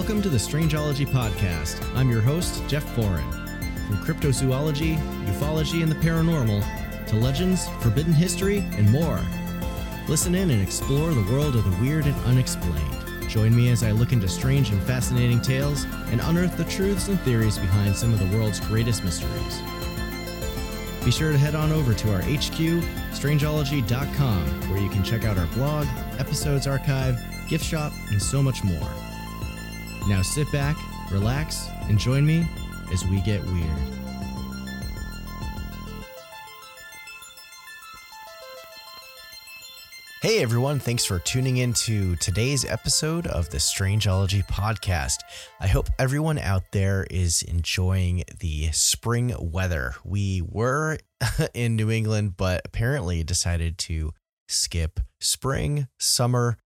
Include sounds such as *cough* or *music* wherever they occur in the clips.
Welcome to the Strangeology Podcast. I'm your host, Jeff Foreign. From cryptozoology, ufology, and the paranormal, to legends, forbidden history, and more. Listen in and explore the world of the weird and unexplained. Join me as I look into strange and fascinating tales and unearth the truths and theories behind some of the world's greatest mysteries. Be sure to head on over to our HQ, strangeology.com, where you can check out our blog, episodes archive, gift shop, and so much more. Now sit back, relax, and join me as we get weird. Hey everyone, thanks for tuning in to today's episode of the Strangeology podcast. I hope everyone out there is enjoying the spring weather. We were *laughs* in New England, but apparently decided to skip spring, summer,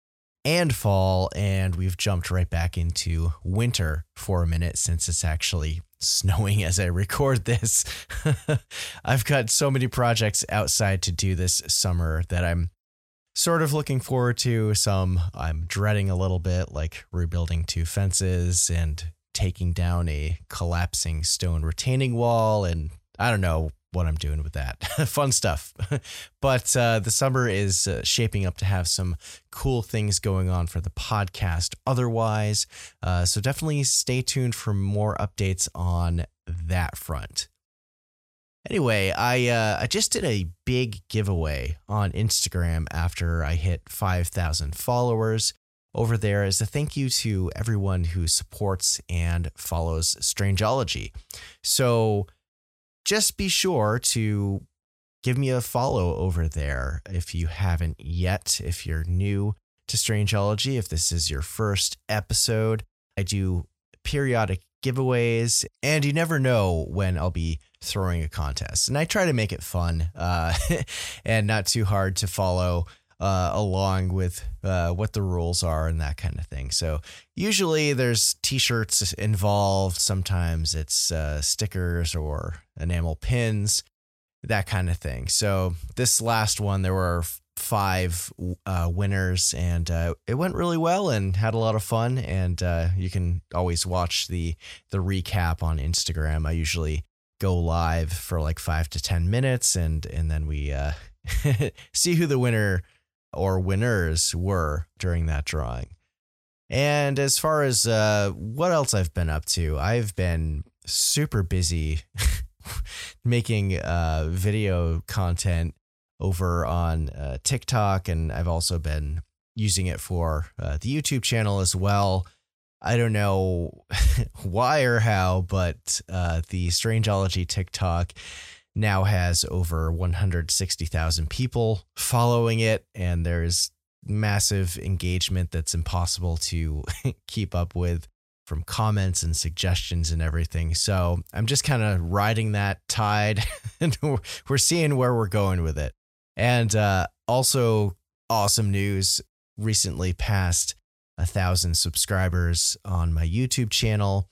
and fall, and we've jumped right back into winter for a minute since it's actually snowing as I record this. *laughs* I've got so many projects outside to do this summer that I'm sort of looking forward to. Some I'm dreading a little bit, like rebuilding two fences and taking down a collapsing stone retaining wall. And I don't know what I'm doing with that. *laughs* Fun stuff. *laughs* but uh, the summer is uh, shaping up to have some cool things going on for the podcast otherwise. Uh, so definitely stay tuned for more updates on that front. Anyway, I uh, I just did a big giveaway on Instagram after I hit 5,000 followers over there as a thank you to everyone who supports and follows Strangeology. So just be sure to give me a follow over there if you haven't yet. If you're new to Strangeology, if this is your first episode, I do periodic giveaways, and you never know when I'll be throwing a contest. And I try to make it fun uh, *laughs* and not too hard to follow uh, along with uh, what the rules are and that kind of thing. So usually there's T-shirts involved. Sometimes it's uh, stickers or enamel pins, that kind of thing. So this last one, there were five uh, winners, and uh, it went really well and had a lot of fun. And uh, you can always watch the the recap on Instagram. I usually go live for like five to ten minutes, and and then we *laughs* see who the winner or winners were during that drawing. And as far as uh, what else I've been up to, I've been super busy *laughs* *laughs* making uh, video content over on uh, TikTok, and I've also been using it for uh, the YouTube channel as well. I don't know *laughs* why or how, but uh, the Strangeology TikTok now has over 160,000 people following it, and there's massive engagement that's impossible to *laughs* keep up with from comments and suggestions and everything. So I'm just kind of riding that tide, *laughs* and we're seeing where we're going with it. And uh, also, awesome news recently passed a thousand subscribers on my YouTube channel.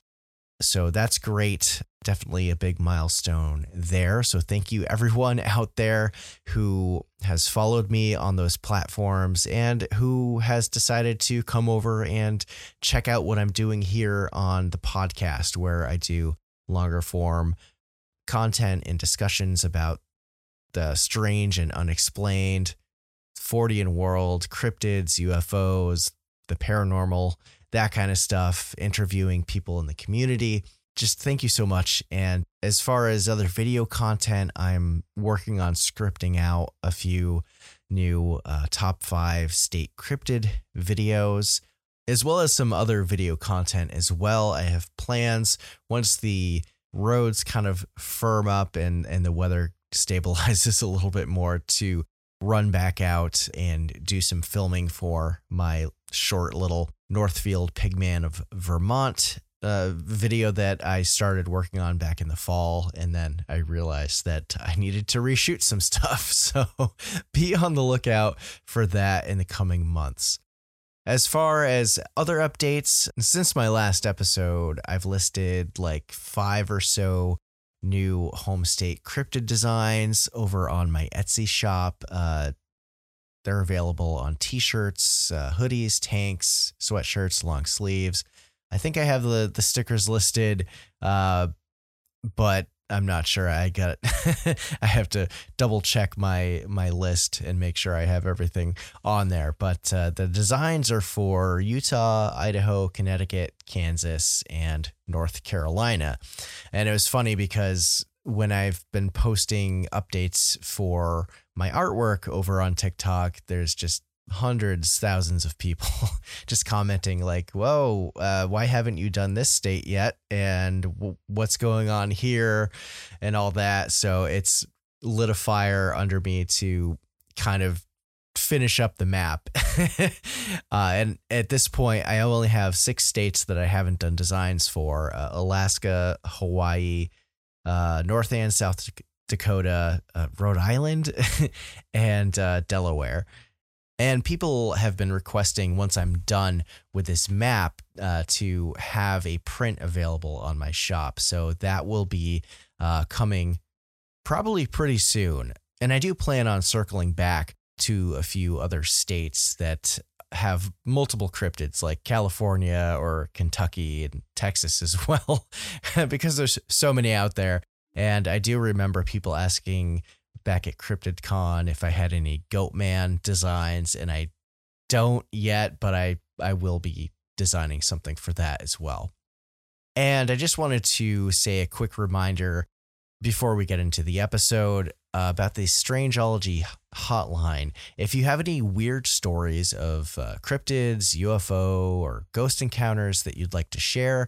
So that's great. Definitely a big milestone there. So thank you everyone *laughs* out there who has followed me on those platforms and who has decided to come over and check out what I'm doing here on the podcast, where I do longer form content and discussions about the strange and unexplained, Fortean world, cryptids, UFOs, the paranormal that kind of stuff, interviewing people in the community. Just thank you so much. And as far as other video content, I'm working on scripting out a few new uh, top five state cryptid videos, as well as some other video content as well. I have plans once the roads kind of firm up and, and the weather stabilizes *laughs* a little bit more to run back out and do some filming for my short little Northfield Pigman of Vermont uh, video that I started working on back in the fall. And then I realized that I needed to reshoot some *laughs* stuff. So be on the lookout for that in the coming months. As far as other updates, since my last episode, I've listed like five or so new home state cryptid designs over on my Etsy shop. Uh, they're available on t shirts, uh, hoodies, tanks, sweatshirts, long sleeves. I think I have the the stickers listed, uh, but I'm not sure. I got *laughs* I have to double check my my list and make sure I have everything on there. But uh, the designs are for Utah, Idaho, Connecticut, Kansas, and North Carolina. And it was funny because when I've been posting updates for my artwork over on TikTok, there's just hundreds, thousands of people *laughs* just commenting like, "Whoa, uh, why haven't you done this state yet?" and w- "What's going on here?" and all that. So it's lit a fire under me to kind of finish up the map. *laughs* uh, and at this point, I only have six states that I haven't done designs for: uh, Alaska, Hawaii, uh, North and South Dakota, uh, Rhode Island, *laughs* and uh, Delaware. And people have been requesting once I'm done with this map uh, to have a print available on my shop. So that will be uh, coming probably pretty soon. And I do plan on circling back to a few other states that have multiple cryptids like California or Kentucky and Texas as *laughs* well, because there's so many out there. And I do remember people asking back at CryptidCon if I had any Goatman designs, and I don't yet, but I I will be designing something for that as well. And I just wanted to say a quick reminder before we get into the episode uh, about the Strangeology hotline. If you have any weird stories of uh, cryptids, UFO, or ghost encounters that you'd like to share,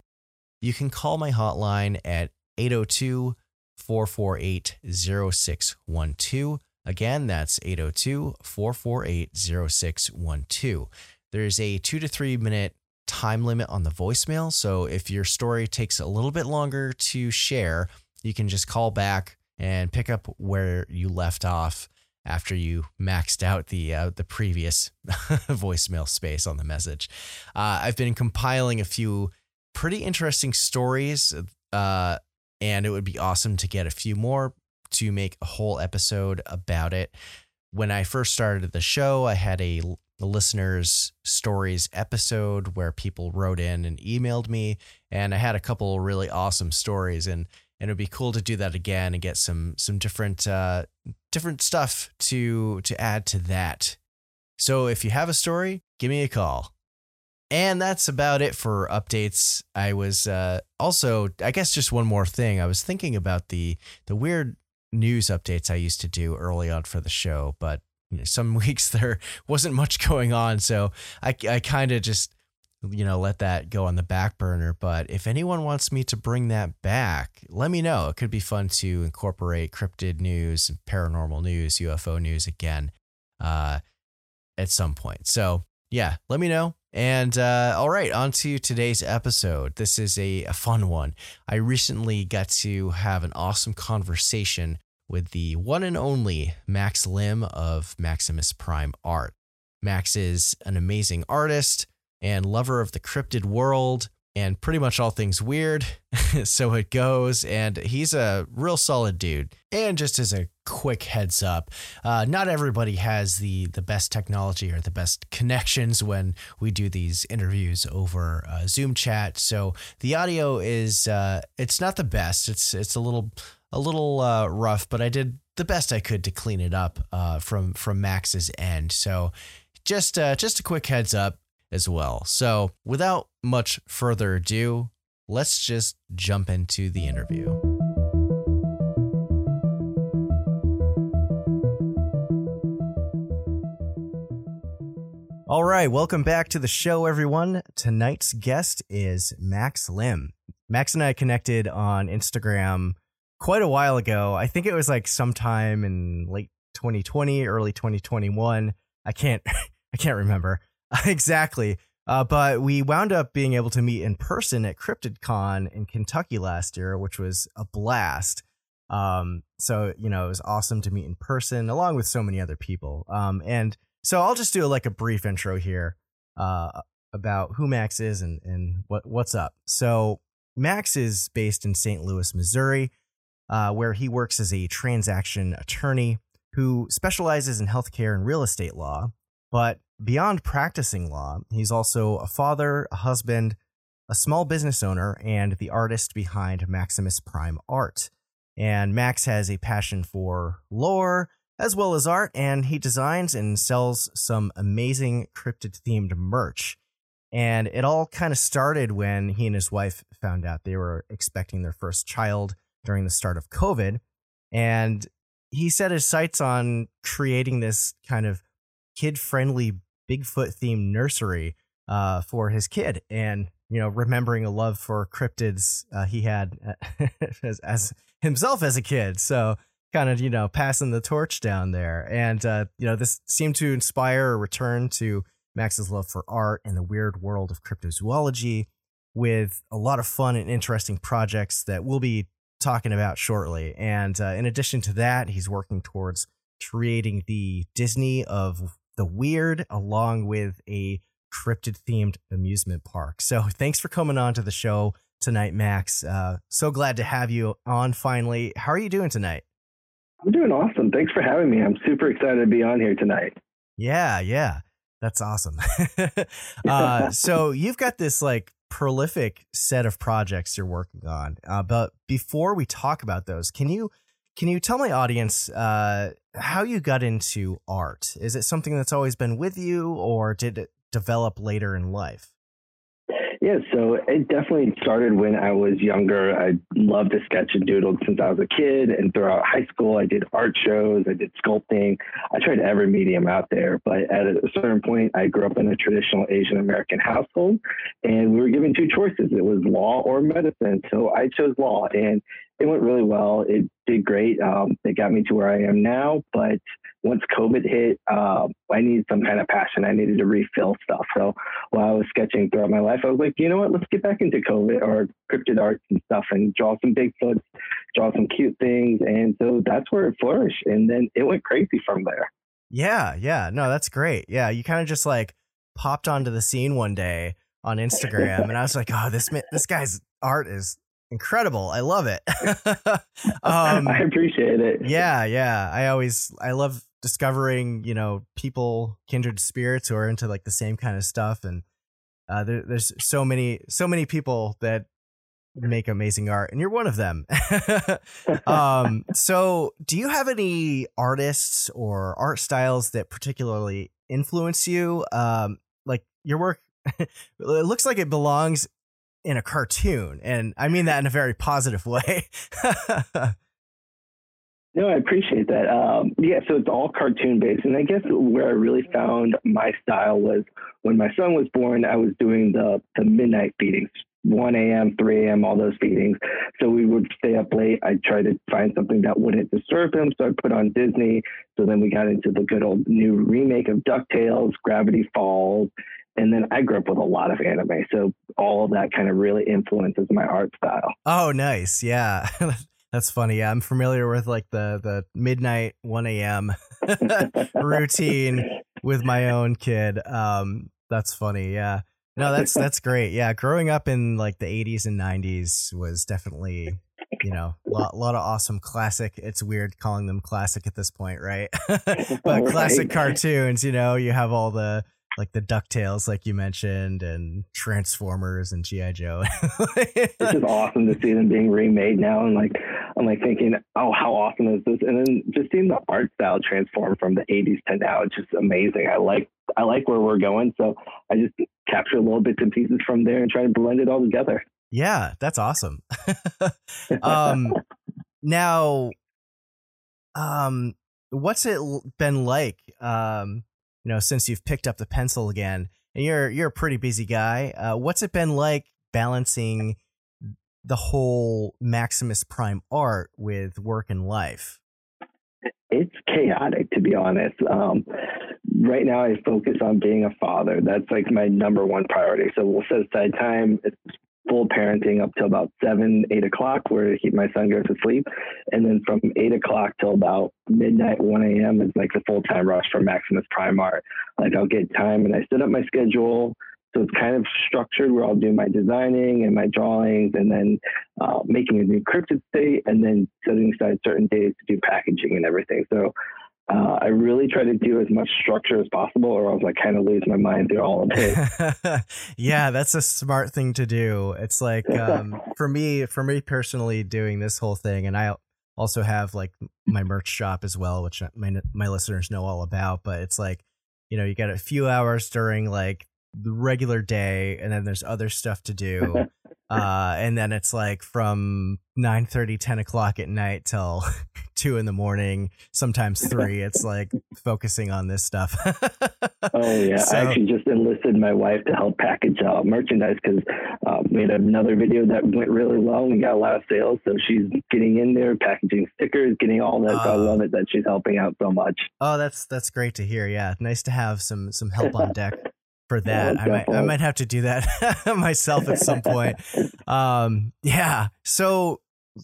you can call my hotline at 802 448 0612. Again, that's 802 448 0612. There's a two to three minute time limit on the voicemail. So if your story takes a little bit longer to share, you can just call back and pick up where you left off after you maxed out the uh, the previous *laughs* voicemail space on the message. Uh, I've been compiling a few pretty interesting stories uh, and it would be awesome to get a few more to make a whole episode about it. When I first started the show, I had a listeners stories episode where people wrote in and emailed me and I had a couple really awesome stories and and it'd be cool to do that again and get some some different uh different stuff to to add to that. So if you have a story, give me a call. And that's about it for updates. I was uh, also, I guess, just one more thing. I was thinking about the the weird news updates I used to do early on for the show, but you know, some *laughs* weeks there wasn't much going on, so I I kind of just you know let that go on the back burner. But if anyone wants me to bring that back, let me know. It could be fun to incorporate cryptid news, paranormal news, UFO news again uh, at some point. So yeah, let me know. And uh, all right, on to today's episode. This is a, a fun one. I recently got to have an awesome conversation with the one and only Max Lim of Maximus Prime Art. Max is an amazing artist and lover of the cryptid world and pretty much all things weird. *laughs* so it goes. And he's a real solid dude. And just as a quick heads up, uh, not everybody has the the best technology or the best connections when we do these interviews over uh, Zoom chat. So the audio is uh, it's not the best. It's it's a little a little uh, rough, but I did the best I could to clean it up uh, from from Max's end. So just uh, just a quick heads up as well. So, without much further ado, let's just jump into the interview. All right, welcome back to the show, everyone. Tonight's guest is Max Lim. Max and I connected on Instagram quite a while ago. I think it was like sometime in late 2020, early 2021. I can't *laughs* I can't remember. *laughs* exactly. Uh, but we wound up being able to meet in person at CryptidCon in Kentucky last year, which was a blast. Um, so you know, it was awesome to meet in person, along with so many other people. Um, and so I'll just do like a brief intro here uh, about who Max is and and what what's up. So Max is based in St. Louis, Missouri, uh, where he works as a transaction attorney who specializes in healthcare and real estate law. But beyond practicing law, he's also a father, a husband, a small business owner and the artist behind Maximus Prime Art. And Max has a passion for lore as well as art, and he designs and sells some amazing cryptid themed merch. And it all kind of started when he and his wife found out they were expecting their first child during the start of COVID. And he set his sights on creating this kind of kid friendly Bigfoot themed nursery uh, for his kid. And, you know, remembering a love for cryptids uh, he had *laughs* as, as, himself as a kid. So, kind of, you know, passing the torch down there. And, uh, you know, this seemed to inspire a return to Max's love for art and the weird world of cryptozoology with a lot of fun and interesting projects that we'll be talking about shortly. And uh, in addition to that, he's working towards creating the Disney of the weird along with a cryptid themed amusement park. So thanks for coming on to the show tonight, Max. Uh, so glad to have you on finally. How are you doing tonight? I'm doing awesome. Thanks for having me. I'm super excited to be on here tonight. Yeah, yeah. That's awesome. *laughs* uh, *laughs* so you've got this like prolific set of projects you're working on. Uh, but before we talk about those, can you can you tell my audience uh, how you got into art? Is it something that's always been with you, or did it develop later in life? Yeah, so it definitely started when I was younger. I loved to sketch and doodle since I was a kid. And throughout high school, I did art shows, I did sculpting. I tried every medium out there. But at a certain point, I grew up in a traditional Asian American household, and we were given two choices it was law or medicine. So I chose law, and it went really well. It did great. Um, it got me to where I am now. But once COVID hit, uh, I needed some kind of passion. I needed to refill stuff. So while I was sketching throughout my life, I was like, you know what? Let's get back into COVID or cryptid arts and stuff and draw some Bigfoots, draw some cute things. And so that's where it flourished. And then it went crazy from there. Yeah. Yeah. No, that's great. Yeah. You kind of just like popped onto the scene one day on Instagram and I was like, oh, this, this guy's art is incredible. I love it. *laughs* *laughs* um, I appreciate it. Yeah, yeah. I always I love discovering you know people kindred spirits who are into like the same kind of stuff, and uh, there, there's so many so many people that make amazing art, and you're one of them. *laughs* um, so, do you have any artists or art styles that particularly influence you? Um, like your work. it looks like it belongs in a cartoon, and I mean that in a very positive way. *laughs* no, I appreciate that. Um, yeah, so it's all cartoon based, and I guess where I really found my style was when my son was born. I was doing the the midnight feedings, 1 a.m., 3 a.m., all those feedings. So we would stay up late. I'd try to find something that wouldn't disturb him. So I put on Disney. So then we got into the good old new remake of DuckTales, Gravity Falls, and then I grew up with a lot of anime, so all of that kind of really influences my art style. Oh, nice, yeah, *laughs* that's funny. Yeah, I'm familiar with like the the midnight 1 a.m. *laughs* routine with my own kid. Um, that's funny. Yeah, no, that's that's great. Yeah, growing up in like the 80s and 90s was definitely you know, a lot, lot of awesome classic. It's weird calling them classic at this point, right? *laughs* but right. classic cartoons, you know, you have all the like the Ducktales, like you mentioned, and Transformers and GI Joe. *laughs* this is awesome to see them being remade now, and like I'm like thinking, oh, how awesome is this? And then just seeing the art style transform from the '80s to now, it's just amazing. I like I like where we're going, so I just capture little bits and pieces from there and try to blend it all together. Yeah, that's awesome. *laughs* um, now, um, what's it been like? Um, you know, since you've picked up the pencil again, and you're you're a pretty busy guy. Uh, what's it been like balancing the whole Maximus Prime art with work and life? It's chaotic, to be honest. Um, right now, I focus on being a father. That's like my number one priority. So we'll set aside time. Full parenting up till about seven, eight o'clock, where he, my son goes to sleep, and then from eight o'clock till about midnight, one a.m. is like the full time rush for Maximus Prime Art. Like I'll get time and I set up my schedule. So it's kind of structured where I'll do my designing and my drawings and then uh, making a new cryptid state and then setting aside certain days to do packaging and everything. So uh, I really try to do as much structure as possible, or else I kind of lose my mind through all of it. *laughs* yeah, that's a smart thing to do. It's like um, *laughs* for me, for me personally, doing this whole thing, and I also have like my merch shop as well, which my my listeners know all about. But it's like you know, you got a few hours during like the regular day, and then there's other stuff to do. *laughs* uh, and then it's like from 9 30 10 o'clock at night till 2 in the morning sometimes *laughs* 3 it's like focusing on this stuff. Oh yeah. So, i actually just enlisted my wife to help package uh, merchandise because uh, we had another video that went really well. We got a lot of sales so she's getting in there packaging stickers getting all that so i love it that she's helping out so much. Oh that's that's great to hear. Yeah nice to have some some help on deck *laughs* for that. I might I might have to do that *laughs* myself at some point. Um, yeah. So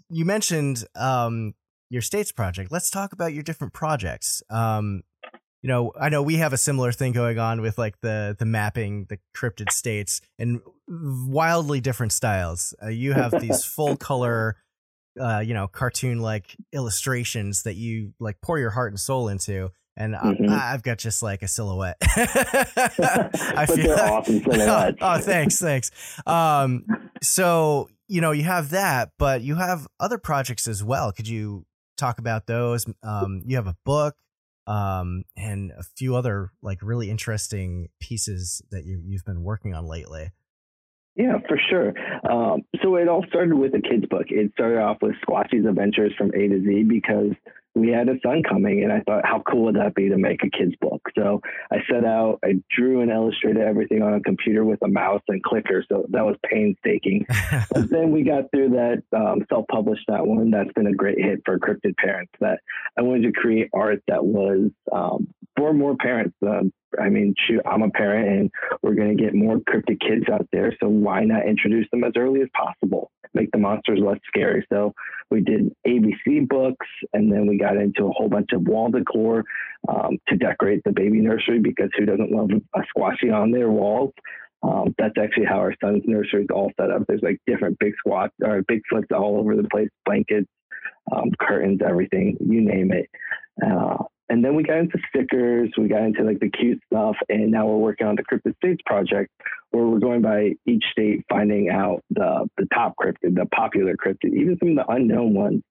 you mentioned um, your states project. Let's talk about your different projects. Um, you know, I know we have a similar thing going on with like the the mapping the cryptid states and wildly different styles. Uh, you *laughs* have these full color uh, you know, cartoon like illustrations that you like pour your heart and soul into and mm-hmm. I, have got just like a silhouette. *laughs* I feel like, awesome *laughs* silhouettes. oh, thanks, thanks. Um, so you know you have that, but you have other projects as well. Could you talk about those? Um, you have a book, um, and a few other like really interesting pieces that you you've been working on lately. Yeah, for sure. Um, so it all started with a kid's book. It started off with Squatchy's Adventures from A to Z because we had a son coming and I thought, how cool would that be to make a kid's book? So I set out, I drew and illustrated everything on a computer with a mouse and clicker. So that was painstaking. *laughs* but then we got through that, um, self published that one. That's been a great hit for cryptid parents that I wanted to create art that was um, for more parents. Um, I mean, shoot, I'm a parent and we're going to get more cryptid kids out there. So why not introduce them as early as possible? Make the monsters less scary. So we did ABC books and then we got into a whole bunch of wall decor um, to decorate the baby nursery because who doesn't love a Squatchy on their walls? Um, that's actually how our son's nursery is all set up. There's like different big squat or Bigfoots all over the place, blankets, um, curtains, everything, you name it. Uh, and then we got into stickers, we got into like the cute stuff, and now we're working on the Cryptid States project, where we're going by each state, finding out the the top cryptid, the popular cryptid, even some of the unknown ones,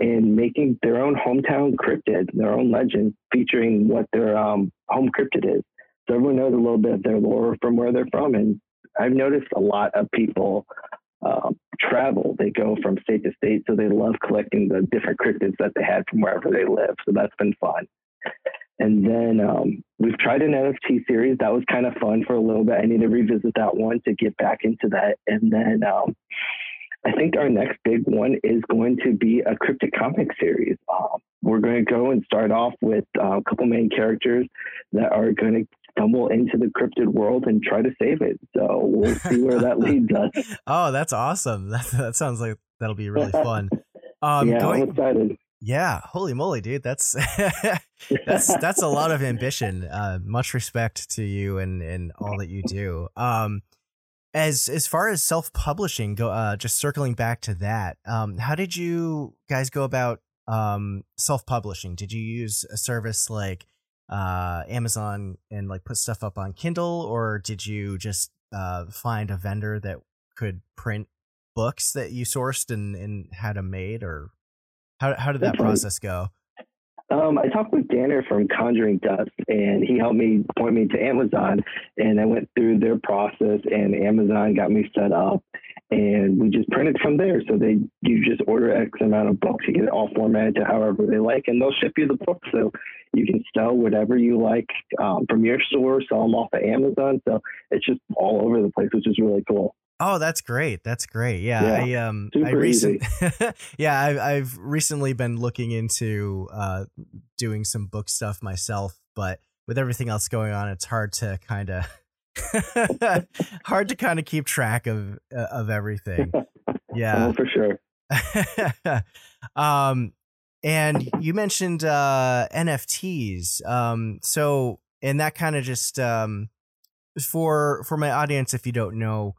and making their own hometown cryptid, their own legend, featuring what their um, home cryptid is. So everyone knows a little bit of their lore from where they're from, and I've noticed a lot of people um, travel. They go from state to state, so they love collecting the different cryptids that they had from wherever they live. So that's been fun. And then um, we've tried an NFT series. That was kind of fun for a little bit. I need to revisit that one to get back into that. And then um, I think our next big one is going to be a cryptid comic series. Um, we're going to go and start off with uh, a couple main characters that are going to stumble into the cryptid world and try to save it. So we'll see where that *laughs* leads us. oh, that's awesome. That, *laughs* that sounds like that'll be really fun. Um, yeah, going, I'm excited. Yeah, holy moly, dude! That's *laughs* that's *laughs* that's a lot of ambition. Uh, much respect to you and and all that you do. Um, as as far as self publishing, go uh, just circling back to that. Um, how did you guys go about um self publishing? Did you use a service like uh Amazon and like put stuff up on Kindle, or did you just uh find a vendor that could print books that you sourced and and had them made, or how how did that process go? Um, I talked with Danner from Conjuring Dust, and he helped me point me to Amazon. And I went through their process, and Amazon got me set up, and we just printed from there. So they you just order X amount of books, you get it all formatted to however they like, and they'll ship you the book. So you can sell whatever you like um, from your store, sell them off of Amazon. So it's just all over the place, which is really cool. Oh, that's great. That's great. Yeah, yeah I um I recently *laughs* Yeah, I've I've recently been looking into uh doing some book stuff myself, but with everything else going on, it's hard to kind of *laughs* hard to kind of keep track of uh, of everything. *laughs* Yeah. oh, for sure. um and you mentioned uh NFTs. Um so and that kind of just um for for my audience if you don't know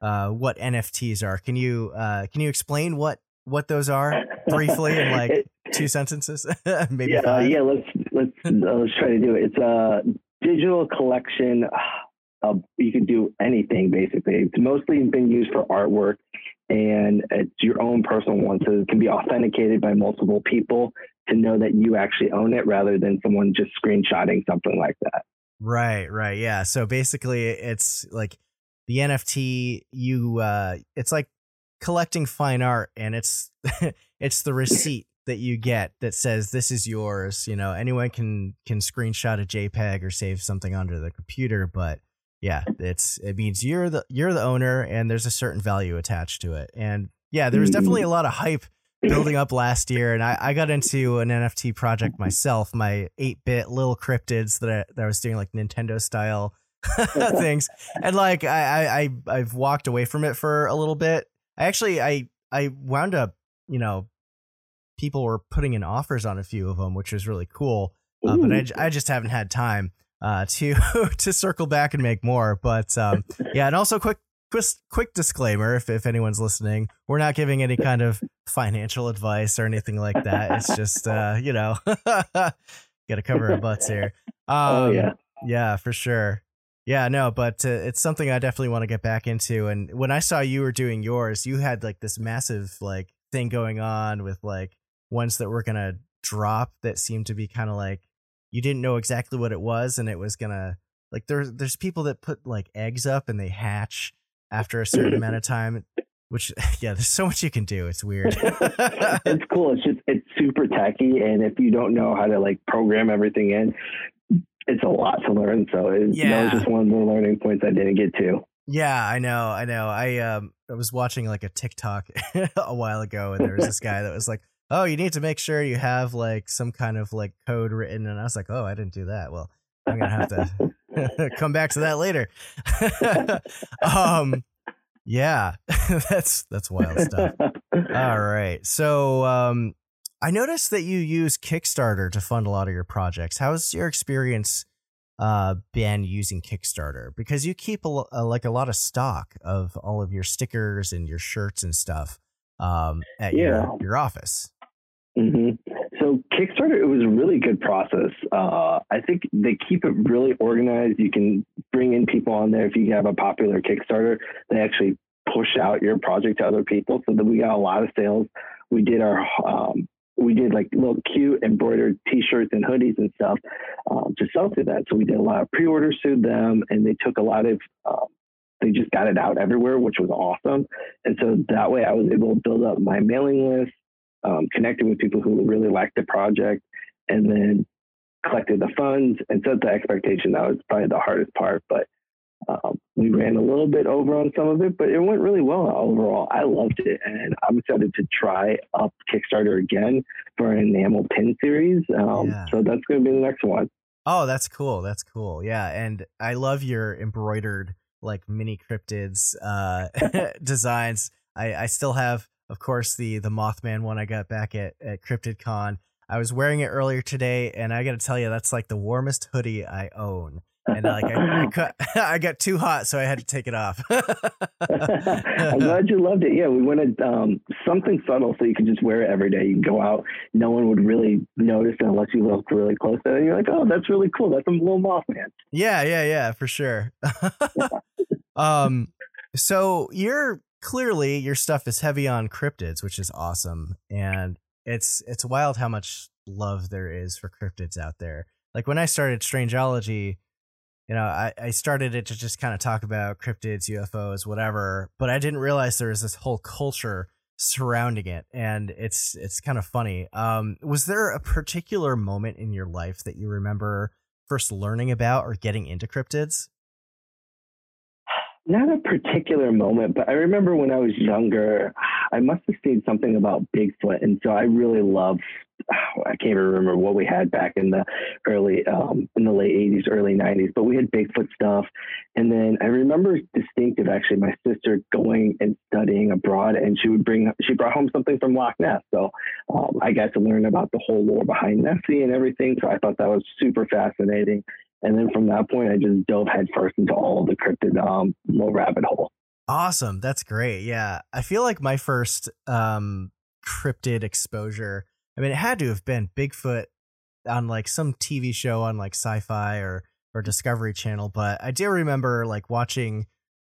uh, what NFTs are. Can you uh, can you explain what what those are briefly in like *laughs* two sentences? *laughs* Maybe yeah, uh, yeah. Let's let's *laughs* let's try to do it. It's a digital collection. Of, you can do anything basically. It's mostly been used for artwork, and it's your own personal one, so it can be authenticated by multiple people to know that you actually own it, rather than someone just screenshotting something like that. Right, right, yeah. So basically, it's like the NFT. You, uh, it's like collecting fine art, and it's *laughs* it's the receipt that you get that says this is yours. You know, anyone can can screenshot a JPEG or save something onto the computer, but yeah, it's it means you're the you're the owner, and there's a certain value attached to it. And yeah, there was definitely a lot of hype building up last year, and I, I got into an NFT project myself, my eight bit little cryptids that I, that I was doing like Nintendo style *laughs* *laughs* things, and like I, I I've walked away from it for a little bit. I actually I I wound up you know people were putting in offers on a few of them, which was really cool. Uh, but I, I just haven't had time uh, to *laughs* to circle back and make more. But um, yeah, and also quick quick quick disclaimer if if anyone's listening, we're not giving any kind of financial advice or anything like that. It's just uh, you know, got to cover our butts here. Um, oh yeah, yeah, for sure. Yeah, no, but uh, it's something I definitely want to get back into. And when I saw you were doing yours, you had like this massive like thing going on with like ones that were gonna drop that seemed to be kind of like you didn't know exactly what it was, and it was gonna like there's there's people that put like eggs up and they hatch after a certain amount of *laughs* time. Which *laughs* yeah, there's so much you can do. It's weird. *laughs* it's cool. It's just it's super tacky, and if you don't know how to like program everything in, it's a lot to learn. So it, yeah. that was just one of the learning points I didn't get to. Yeah, I know, I know. I um I was watching like a TikTok *laughs* a while ago, and there was this guy that was like, "Oh, you need to make sure you have like some kind of like code written," and I was like, "Oh, I didn't do that." Well, I'm gonna have to *laughs* come back to that later. *laughs* um, yeah, that's that's wild stuff. All right, so um, I noticed that you use Kickstarter to fund a lot of your projects. How's your experience uh, been using Kickstarter? Because you keep a, a, like a lot of stock of all of your stickers and your shirts and stuff um, at yeah. your your office. Mm-hmm. So Kickstarter, it was a really good process. Uh, I think they keep it really organized. You can bring in people on there if you have a popular Kickstarter. They actually push out your project to other people, so that we got a lot of sales. We did our um, we did like little cute embroidered t-shirts and hoodies and stuff um, to sell through that. So we did a lot of pre-orders through them and they took a lot of, um, they just got it out everywhere, which was awesome. And so that way I was able to build up my mailing list, um, connected with people who really liked the project and then collected the funds and set the expectation. That was probably the hardest part, but um, we ran a little bit over on some of it, but it went really well overall. I loved it, and I'm excited to try up Kickstarter again for an enamel pin series. Um, yeah. So that's going to be the next one. Oh, that's cool. That's cool. Yeah, and I love your embroidered like mini cryptids uh, *laughs* designs. I, I still have, of course, the the Mothman one I got back at at CryptidCon. I was wearing it earlier today, and I got to tell you, that's like the warmest hoodie I own and like I, I, *laughs* cut, *laughs* I got too hot, so I had to take it off. *laughs* I'm glad you loved it. Yeah, we wanted um, something subtle so you could just wear it every day. You can go out, no one would really notice unless you look really close. And you're like, oh, that's really cool. That's a little Mothman. Yeah, yeah, yeah, for sure. um, so you're clearly your stuff is heavy on cryptids, which is awesome, and it's it's wild how much love there is for cryptids out there. Like when I started Strangeology you know, I, I started it to just kind of talk about cryptids, UFOs, whatever, but I didn't realize there was this whole culture surrounding it, and it's it's kind of funny. Um, was there a particular moment in your life that you remember first learning about or getting into cryptids? Not a particular moment, but I remember when I was younger, I must have seen something about Bigfoot, and so I really loved *sighs* I can't even remember what we had back in the early, um, in the late 80s, early 90s, but we had Bigfoot stuff. And then I remember distinctive actually my sister going and studying abroad, and she would bring, she brought home something from Loch Ness. So um, I got to learn about the whole lore behind Nessie and everything. So I thought that was super fascinating. And then from that point, I just dove headfirst into all the cryptid um, little rabbit hole. Awesome. That's great. Yeah. I feel like my first um, cryptid exposure I mean, it had to have been Bigfoot on like some TV show on like Sci-Fi or or Discovery Channel, but I do remember like watching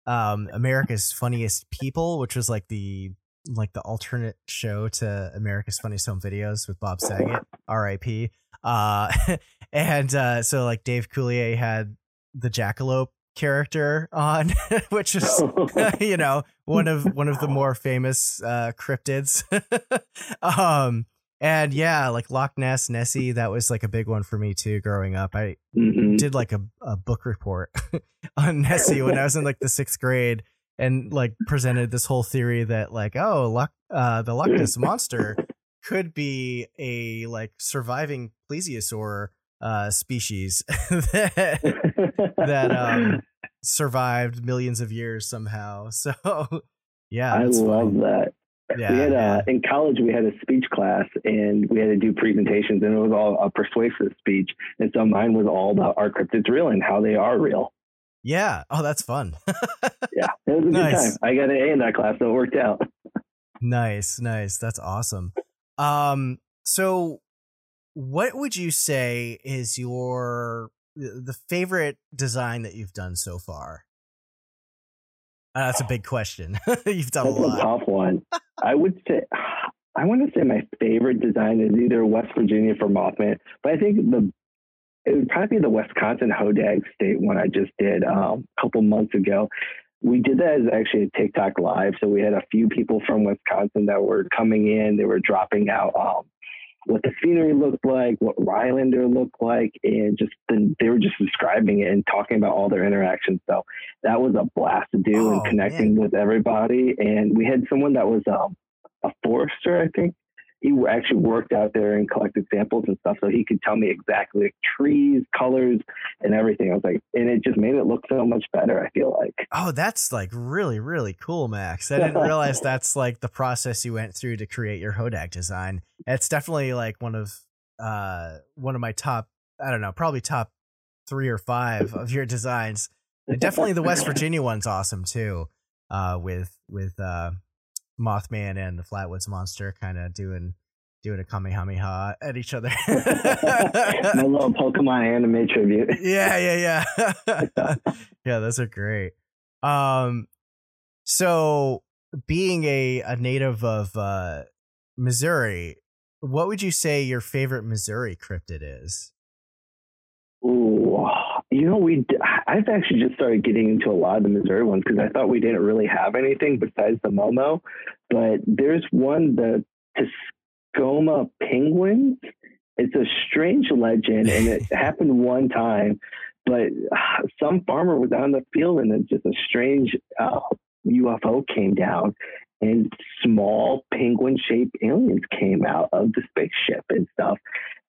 um America's Funniest People, which was like the like the alternate show to America's Funniest Home Videos with Bob Saget, R.I.P. Uh, *laughs* and uh, so like Dave Coulier had the Jackalope character on, *laughs* which is *laughs* you know one of one of the more famous uh, cryptids. um, and yeah, like Loch Ness Nessie, that was like a big one for me too. Growing up, I Mhm. did like a, a book report *laughs* on Nessie when I was in like the sixth grade and like presented this whole theory that like oh Loch uh the Loch Ness monster could be a like surviving plesiosaur uh species *laughs* that that um survived millions of years somehow. *laughs* So yeah, I love funny. that. Yeah, we had yeah. uh, in college we had a speech class and we had to do presentations and it was all a persuasive speech and so mine was all about are cryptids real and how they are real. yeah. Oh, that's fun. *laughs* Yeah, it was a good time. I got an A in that class, so it worked out. *laughs* Nice, nice. That's awesome. Um, so what would you say is your the favorite design that you've done so far? Uh, that's a big question. *laughs* you've done a That's a lot. tough one. I would say I want to say my favorite design is either West Virginia for Mothman, but I think the it would probably be the Wisconsin Hodag State one I just did um, a couple months ago. We did that as actually a TikTok live, so we had a few people from Wisconsin that were coming in. They were dropping out um, what the scenery looked like, what Rhinelander looked like, and just the, they were just describing it and talking about all their interactions. So that was a blast to do Oh, and connecting with everybody. And we had someone that was um, a forester, I think. He actually worked out there and collected samples and stuff, so he could tell me exactly like, trees, colors, and everything. I was like, and it just made it look so much better. I feel like. Oh, that's like really, really cool, Max. I didn't *laughs* realize that's like the process you went through to create your Hodag design. It's definitely like one of uh one of my top I don't know, probably top three or five of your designs. And definitely the West *laughs* Virginia one's awesome too. Uh with with uh Mothman and the Flatwoods Monster kind of doing doing a kamehameha at each other. *laughs* My little Pokemon anime tribute. *laughs* yeah, yeah, yeah. *laughs* yeah, those are great. Um so being a a native of uh Missouri, what would you say your favorite Missouri cryptid is? Ooh, you know, we I've actually just started getting into a lot of the Missouri ones because I thought we didn't really have anything besides the Momo, but there's one the Tascoma penguins. It's a strange legend, and it *laughs* happened one time. But uh, some farmer was out in the field, and then just a strange uh, UFO came down, and small penguin-shaped aliens came out of the spaceship and stuff.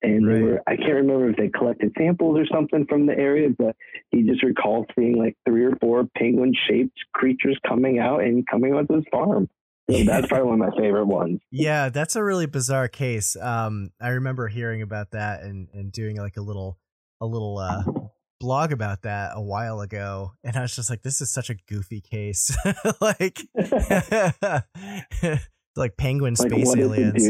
And they Right. were, I can't remember if they collected samples or something from the area, but he just recalled seeing like three or four penguin shaped creatures coming out and coming onto his farm. So that's probably one of my favorite ones. Yeah, that's a really bizarre case. Um I remember hearing about that and and doing like a little a little uh blog about that a while ago and I was just like this is such a goofy case. *laughs* like *laughs* *laughs* like penguin Like, space aliens.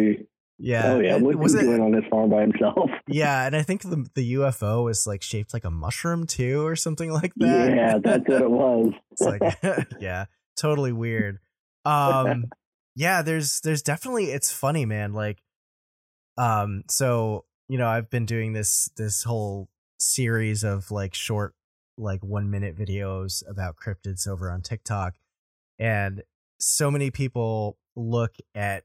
Yeah. oh, yeah. What's was he it- doing on this farm by himself? *laughs* Yeah, and I think the the UFO was like shaped like a mushroom too, or something like that. Yeah, that's what it was. *laughs* it's like, *laughs* yeah, totally weird. Um, yeah, there's there's definitely it's funny, man. Like, um, so you know, I've been doing this this whole series of like short, like one minute videos about cryptids over on TikTok, and so many people look at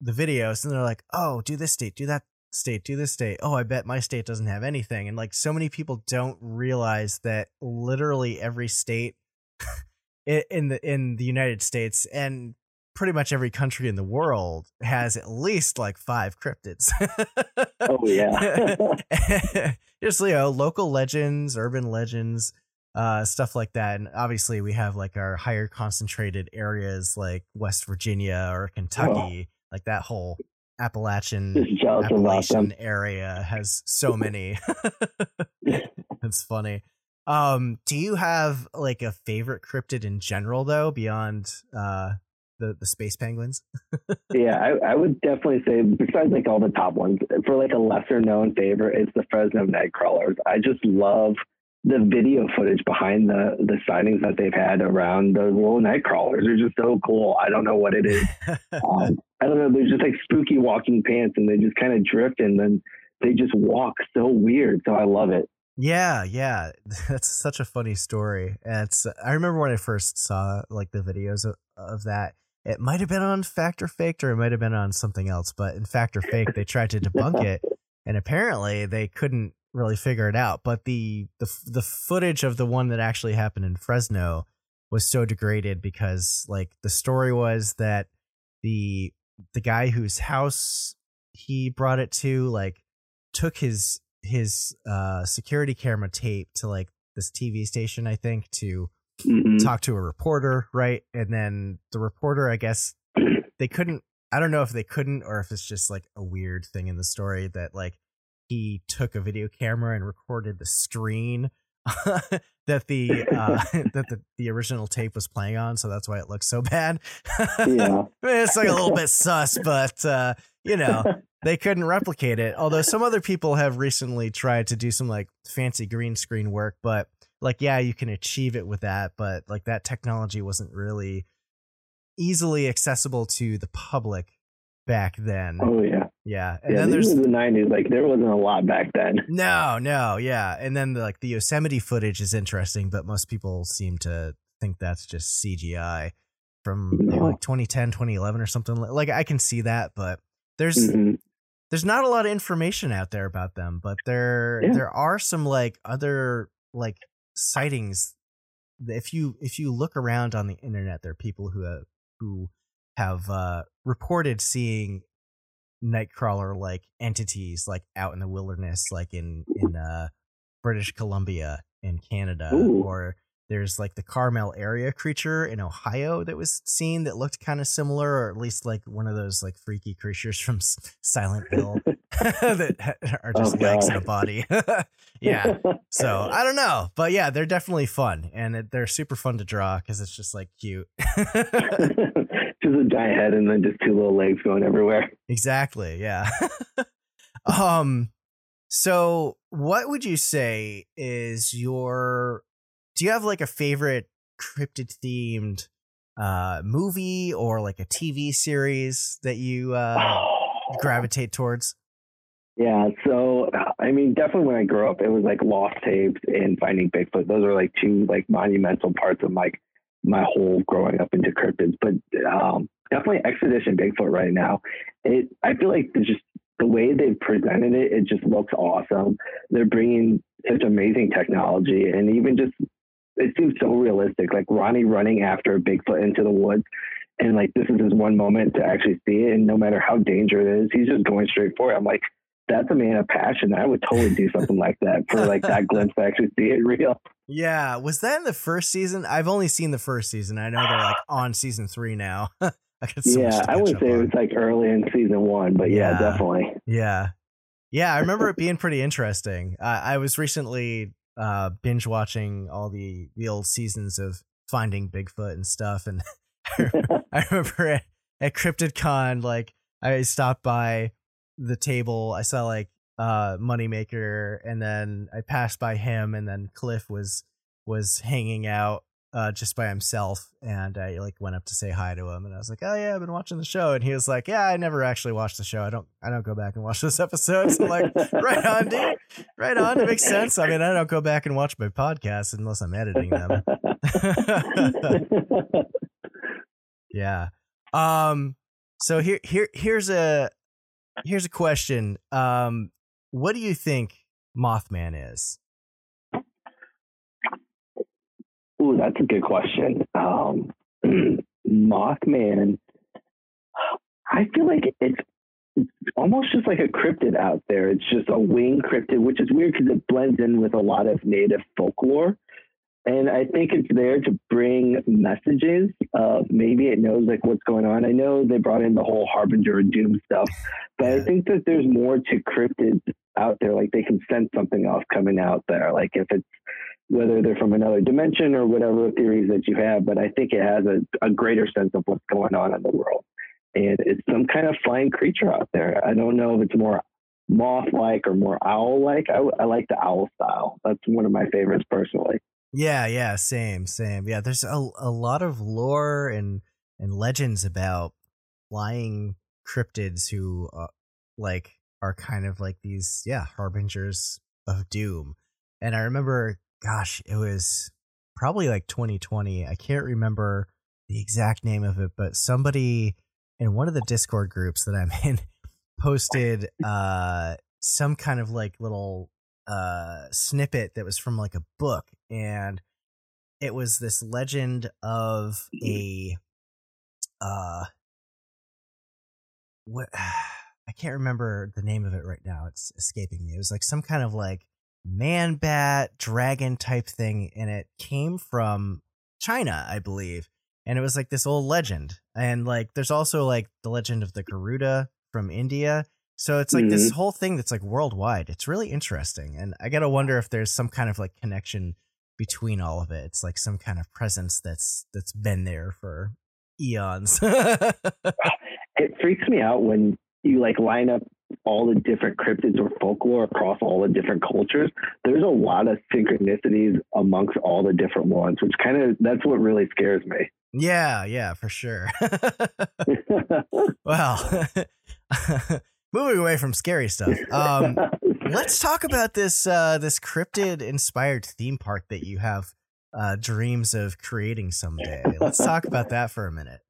the videos and they're like, "Oh, do this state, do that state, do this state. Oh, I bet my state doesn't have anything." And like so many people don't realize that literally every state in the in the United States and pretty much every country in the world has at least like five cryptids. Oh, yeah. *laughs* Just you know, local legends, urban legends, uh, stuff like that. And obviously, we have like our higher concentrated areas like West Virginia or Kentucky, like that whole Appalachian Just jealous about Appalachian area has so many. *laughs* it's funny. Um, do you have like a favorite cryptid in general though, beyond uh the the space penguins. *laughs* yeah, I, I, would definitely say besides like all the top ones, for like a lesser known favorite, it's the Fresno Nightcrawlers. I just love the video footage behind the the sightings that they've had around the little Nightcrawlers. They're just so cool. I don't know what it is. *laughs* um, I don't know. They're just like spooky walking pants, and they just kind of drift, and then they just walk so weird. So I love it. Yeah, yeah, *laughs* that's such a funny story. it's I remember when I first saw like the videos of, of that. It might have been on Fact or Faked, or it might have been on something else. But in Fact or Fake, they tried to debunk *laughs* it, and apparently they couldn't really figure it out. But the the the footage of the one that actually happened in Fresno was so degraded because like the story was that the the guy whose house he brought it to like took his his uh security camera tape to like this TV station I think to mm-hmm. talk to a reporter right and then the reporter I guess *clears throat* they couldn't I don't know if they couldn't or if it's just like a weird thing in the story that like he took a video camera and recorded the screen *laughs* that the uh, *laughs* that the, the original tape was playing on, so that's why it looks so bad. yeah, *laughs* it's like a little bit sus, but uh, you know they couldn't replicate it. Although some other people have recently tried to do some like fancy green screen work, but like yeah, you can achieve it with that, but like that technology wasn't really easily accessible to the public back then. Oh yeah. Yeah. And yeah, then there's the nineties, like there wasn't a lot back then. *laughs* No, no, yeah. And then the, like the Yosemite footage is interesting, but most people seem to think that's just CGI from no. like 2010, 2011 or something. Like I can see that, but there's mm-hmm. there's not a lot of information out there about them, but there yeah. there are some like other like sightings if you if you look around on the internet there are people who have, who have uh, reported seeing nightcrawler like entities like out in the wilderness like in in uh british columbia in canada Ooh. or there's like the carmel area creature in ohio that was seen that looked kind of similar or at least like one of those like freaky creatures from silent *laughs* hill *laughs* that are just oh, legs and a body. *laughs* Yeah. So i don't know but yeah they're definitely fun and they're super fun to draw because it's just like cute just a giant head and then just two little legs going everywhere. Exactly. Yeah. *laughs* um. So, what would you say is your? Do you have like a favorite cryptid themed uh movie or like a TV series that you uh *sighs* gravitate towards? Yeah, so I mean, definitely when I grew up, it was like Lost Tapes and Finding Bigfoot. Those are like two like monumental parts of like my whole growing up into cryptids, but um, definitely Expedition Bigfoot right now. It I feel like just the way they've presented it, it just looks awesome. They're bringing such amazing technology, and even just it seems so realistic. Like Ronnie running after Bigfoot into the woods, and like this is his one moment to actually see it, and no matter how dangerous it is, he's just going straight for it. I'm like, that's a man of passion. I would totally do something like that for like that *laughs* glimpse to actually see it real. Yeah, was that in the first season? I've only seen the first season. I know they're like on season three now. *laughs* I so yeah, I would say on. it was like early in season one, but yeah, yeah definitely. Yeah, yeah, I remember it being pretty interesting. Uh, I was recently uh, binge watching all the the old seasons of Finding Bigfoot and stuff, and *laughs* I remember at, at CryptidCon, like I stopped by the table. I saw like uh Moneymaker and then I passed by him and then Cliff was was hanging out uh just by himself and I like went up to say hi to him and I was like, "Oh yeah, I've been watching the show." And he was like, "Yeah, I never actually watched the show. I don't I don't go back and watch those episodes." I'm like, "Right on, dude. Right on. It makes sense. I mean, I don't go back and watch my podcasts unless I'm editing them." *laughs* *laughs* yeah. Um so here here here's a here's a question. Um, what do you think Mothman is? Ooh, that's a good question. Um, *clears throat* Mothman, I feel like it's almost just like a cryptid out there. It's just a winged cryptid, which is weird because it blends in with a lot of native folklore. And I think it's there to bring messages. Uh, maybe it knows like what's going on. I know they brought in the whole harbinger of doom stuff, but I think that there's more to cryptids out there. Like they can sense something else coming out there. Like if it's whether they're from another dimension or whatever theories that you have. But I think it has a, a greater sense of what's going on in the world. And it's some kind of flying creature out there. I don't know if it's more moth like or more owl like. I, I like the owl style. That's one of my favorites personally. Yeah, yeah, same, same. Yeah, there's a, a lot of lore and and legends about flying cryptids who uh, like are kind of like these yeah harbingers of doom. And i remember gosh it was probably like 2020 i can't remember the exact name of it but somebody in one of the discord groups that i'm *laughs* in posted uh some kind of like little uh snippet that was from like a book and it was this legend of a uh what *sighs* I can't remember the name of it right now. It's escaping me. It was like some kind of like man bat dragon type thing and it came from China, I believe. And it was like this old legend. And like there's also like the legend of the Garuda from India. So it's like mm-hmm. this whole thing that's like worldwide. It's really interesting. And I got to wonder if there's some kind of like connection between all of it. It's like some kind of presence that's that's been there for eons. *laughs* it freaks me out when you like line up all the different cryptids or folklore across all the different cultures. There's a lot of synchronicities amongst all the different ones, which kind of that's what really scares me. Yeah, yeah, for sure. *laughs* *laughs* well, moving away from scary stuff. Um, let's talk about this uh, this cryptid inspired theme park that you have uh, dreams of creating someday. Let's *laughs* talk about that for a minute.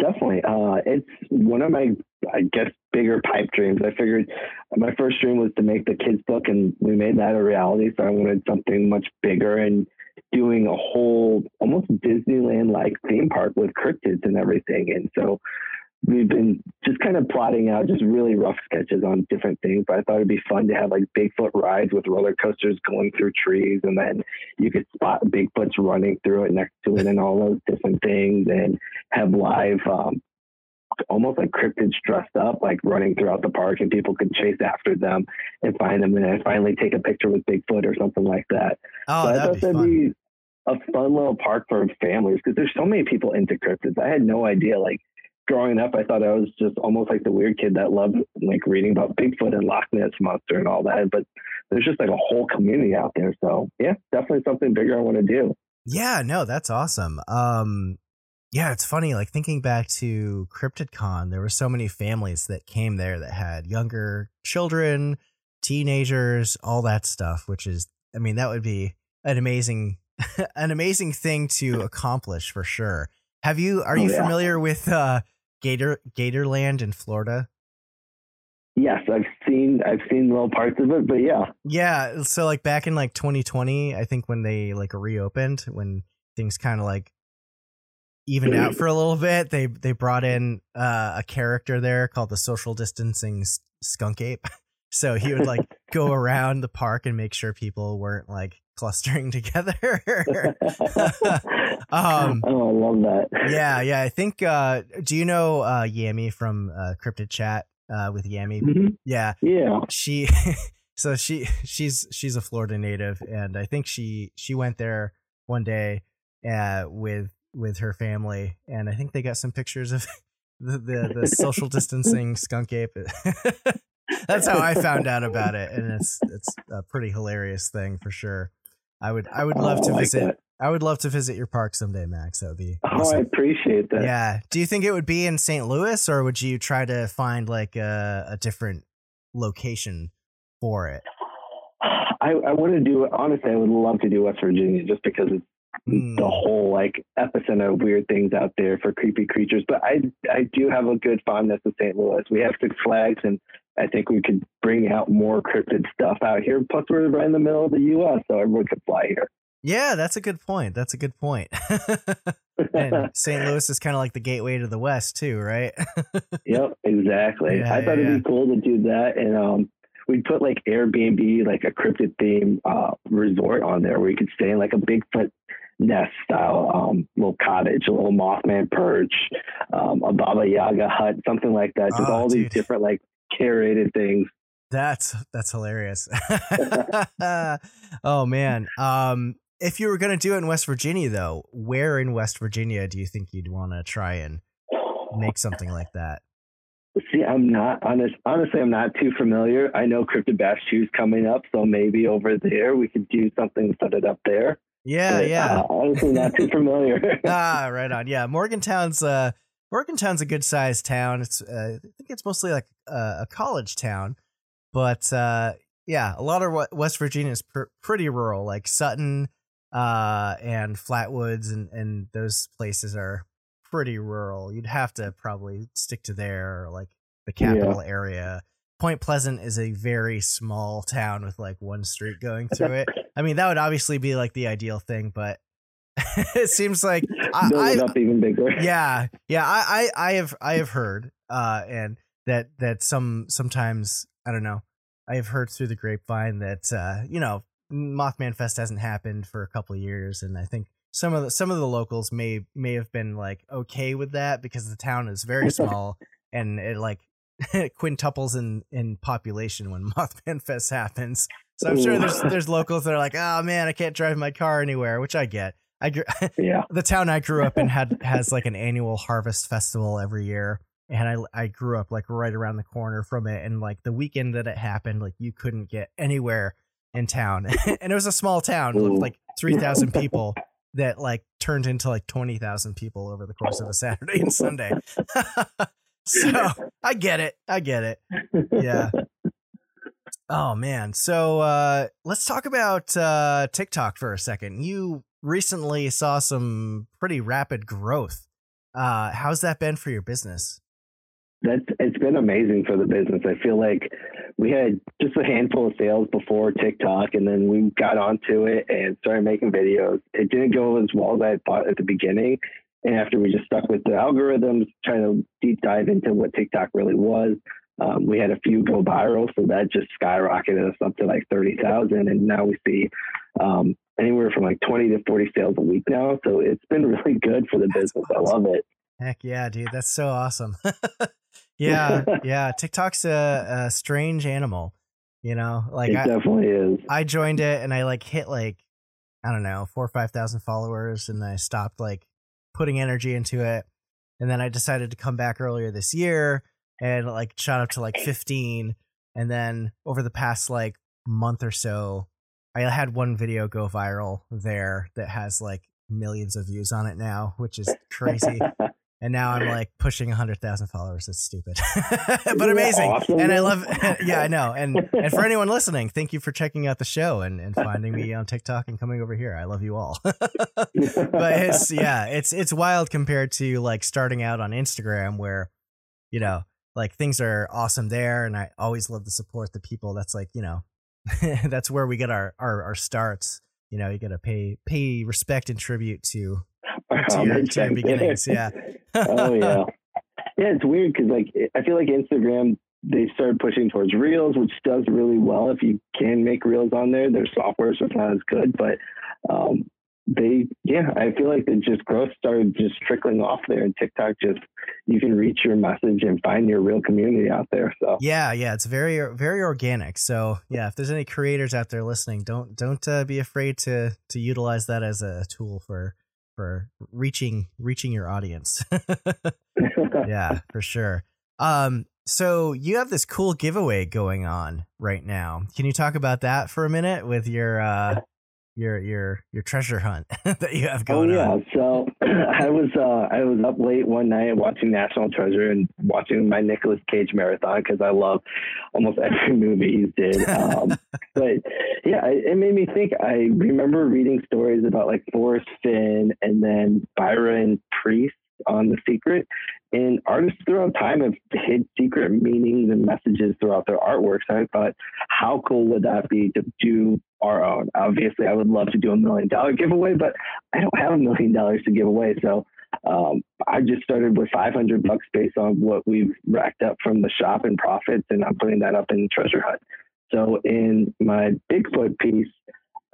Definitely. Uh, it's one of my, I guess, bigger pipe dreams. I figured my first dream was to make the kids book, and we made that a reality. So I wanted something much bigger and doing a whole almost Disneyland like theme park with cryptids and everything. And so we've been just kind of plotting out just really rough sketches on different things. But I thought it'd be fun to have like Bigfoot rides with roller coasters going through trees, and then you could spot Bigfoot's running through it next to it, and all those different things, and have live. Um, almost like cryptids dressed up, like running throughout the park, and people could chase after them and find them, and then finally take a picture with Bigfoot or something like that. Oh, so that'd be that'd be a fun little park for families because there's so many people into cryptids. I had no idea like growing up, I thought I was just almost like the weird kid that loved like reading about Bigfoot and Loch Ness monster and all that. But there's just like a whole community out there. So yeah, definitely something bigger I want to do. Yeah, no, that's awesome. Um, yeah, it's funny. Like thinking back to CryptidCon, there were so many families that came there that had younger children, teenagers, all that stuff. Which is, I mean, that would be an amazing, *laughs* an amazing thing to accomplish for sure. Have you? Are oh, you yeah. familiar with uh, Gator Gatorland in Florida? Yes, I've seen I've seen little parts of it, but yeah. Yeah, so like back in like 2020, I think when they like reopened, when things kind of like evened out for a little bit, they they brought in uh, a character there called the social distancing skunk ape. *laughs* So he would like go around the park and make sure people weren't like clustering *laughs* together. *laughs* um, oh, I love that. Yeah, yeah. I think. Uh, do you know uh, Yami from uh, Cryptid Chat uh, with Yami? Mm-hmm. Yeah, yeah. She. *laughs* so she she's she's a Florida native, and I think she she went there one day uh, with with her family, and I think they got some pictures of the the, the social distancing skunk ape. That's how I found out about it, and it's it's a pretty hilarious thing for sure. I would I would love oh, to visit. Like I would love to visit your park someday, Max. That would be. Oh. I appreciate that. Yeah. Do you think it would be in St. Louis, or would you try to find like a, a different location for it? I, I want to do honestly. I would love to do West Virginia just because it's mm. the whole like epicenter of weird things out there for creepy creatures. But I I do have a good fondness of St. Louis. We have Six Flags, and I think we could bring out more cryptid stuff out here. Plus, we're right in the middle of the U.S., so everyone could fly here. Yeah, that's a good point. That's a good point. *laughs* and *laughs* St. Louis is kind of like the gateway to the West, too, right? *laughs* yep, exactly. Yeah, I thought yeah. it'd be cool to do that, and um, we'd put like Airbnb, like a cryptid theme uh, resort on there, where you could stay in like a Bigfoot nest style um, little cottage, a little Mothman perch, um, a Baba Yaga hut, something like that. Just oh, all dude. these different like curated things. That's that's hilarious. *laughs* *laughs* oh man. Um if you were going to do it in West Virginia though, where in West Virginia do you think you'd want to try and make something like that? See, I'm not honest. Honestly, I'm not too familiar. I know Cryptid Bash is coming up, so maybe over there we could do something, set it up there. Yeah, but, yeah. Uh, honestly, not too *laughs* familiar. ah, right on. Yeah, Morgantown's uh, Morgantown's a good sized town. It's uh, I think it's mostly like a, a college town, but uh, yeah, a lot of West Virginia is pr- pretty rural. Like Sutton uh, and Flatwoods and and those places are pretty rural. You'd have to probably stick to there, or like the capital yeah. area. Point Pleasant is a very small town with like one street going *laughs* through it. I mean, that would obviously be like the ideal thing, but *laughs* it seems like I, I, up even bigger. *laughs* Yeah, yeah. I, I, I have, I have heard, uh, and that that some sometimes I don't know. I have heard through the grapevine that uh, you know Mothman Fest hasn't happened for a couple of years, and I think some of the some of the locals may may have been like okay with that because the town is very *laughs* small and it like quintuples in in population when Mothman Fest happens. So I'm sure there's there's locals that are like, oh man, I can't drive my car anywhere, which I get. I *laughs* yeah. the town I grew up in had *laughs* has like an annual harvest festival every year, and I I grew up like right around the corner from it, and like the weekend that it happened, like you couldn't get anywhere in town, *laughs* and it was a small town with like three thousand people that like turned into like 20,000 people over the course of a Saturday and Sunday. so I get it. I get it. Yeah. Oh man. So uh let's talk about uh TikTok for a second. You recently saw some pretty rapid growth. Uh how's that been for your business? That's it's been amazing for the business. I feel like we had just a handful of sales before TikTok, and then we got onto it and started making videos. It didn't go as well as I thought at the beginning, and after we just stuck with the algorithms, trying to deep dive into what TikTok really was, um, we had a few go viral, so that just skyrocketed us up to like thirty thousand, and now we see um, anywhere from like twenty to forty sales a week now. So it's been *laughs* really good for the That's business. Awesome. I love it. Heck yeah, dude. That's so awesome. *laughs* yeah, *laughs* yeah. TikTok's a, a, strange animal. You know, like it I, definitely is. I joined it and I like hit like I don't know four or five thousand followers, and I stopped like putting energy into it. And then I decided to come back earlier this year and like shot up to like fifteen. And then over the past like month or so, I had one video go viral there that has like millions of views on it now, which is crazy. *laughs* and now I'm like pushing 100,000 followers. It's stupid, *laughs* but amazing. Awesome. And I *laughs* love, yeah, I know. And and for anyone listening, thank you for checking out the show and, and finding me on TikTok and coming over here. I love you all. but it's yeah, it's it's wild compared to like starting out on Instagram where, you know, like things are awesome there, and I always love to support the people. That's like you know, *laughs* that's where we get our our, our starts. You know, you got to pay pay respect and tribute to *laughs* to your, to your beginnings. Yeah. *laughs* oh yeah. Yeah, it's weird because like I feel like Instagram they started pushing towards reels, which does really well if you can make reels on there. Their software is not as good, but um, they yeah, I feel like the just growth started just trickling off there, and TikTok just you can reach your message and find your real community out there. So yeah, yeah, it's very very organic. So yeah, if there's any creators out there listening, don't don't uh, be afraid to to utilize that as a tool for for reaching reaching your audience. *laughs* yeah, for sure. Um, so you have this cool giveaway going on right now. Can you talk about that for a minute with your uh your your your treasure hunt *laughs* that you have going oh, yeah. on? So *clears throat* I was uh I was up late one night watching National Treasure and watching my Nicolas Cage marathon because I love almost *laughs* every movie he did. Um, *laughs* but yeah, it, it, made me think. I remember reading stories about like Forrest Fenn and then Byron Preiss on The Secret. And artists throughout time have hid secret meanings and messages throughout their artworks. I thought, how cool would that be to do our own? Obviously, I would love to do a million dollar giveaway, but I don't have a million dollars to give away. So um, I just started with 500 bucks based on what we've racked up from the shop and profits, and I'm putting that up in Treasure Hunt. So in my Bigfoot piece,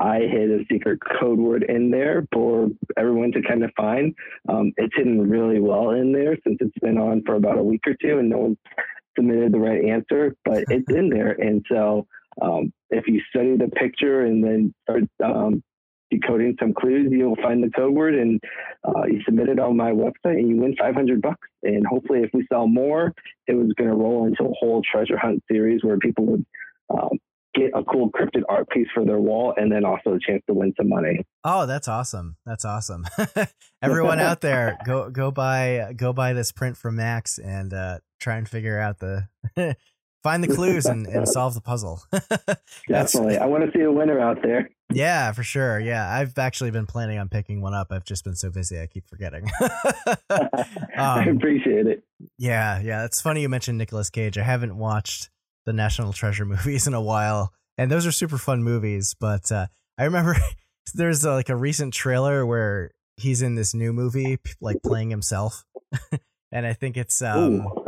I hid a secret code word in there for everyone to kind of find. Um, it's hidden really well in there since it's been on for about a week or two, and no one's submitted the right answer, but it's in there. And so um, if you study the picture and then start um, decoding some clues, you'll find the code word and uh, you submit it on my website and you win 500 bucks. And hopefully, if we sell more, it was going to roll into a whole treasure hunt series where people would um, get a cool cryptid art piece for their wall and then also a chance to win some money. Oh, that's awesome. That's awesome. *laughs* Everyone out there, *laughs* go go buy go buy this print from Max and uh, try and figure out the *laughs* find the clues and, and solve the puzzle. *laughs* Definitely. I want to see a winner out there. Yeah, for sure. Yeah. I've actually been planning on picking one up. I've just been so busy I keep forgetting. *laughs* *laughs* um, I appreciate it. Yeah, yeah. It's funny you mentioned Nicolas Cage. I haven't watched the National Treasure movies in a while, and those are super fun movies. But uh, I remember there's uh, like a recent trailer where he's in this new movie, like playing himself, and I think it's um, Ooh.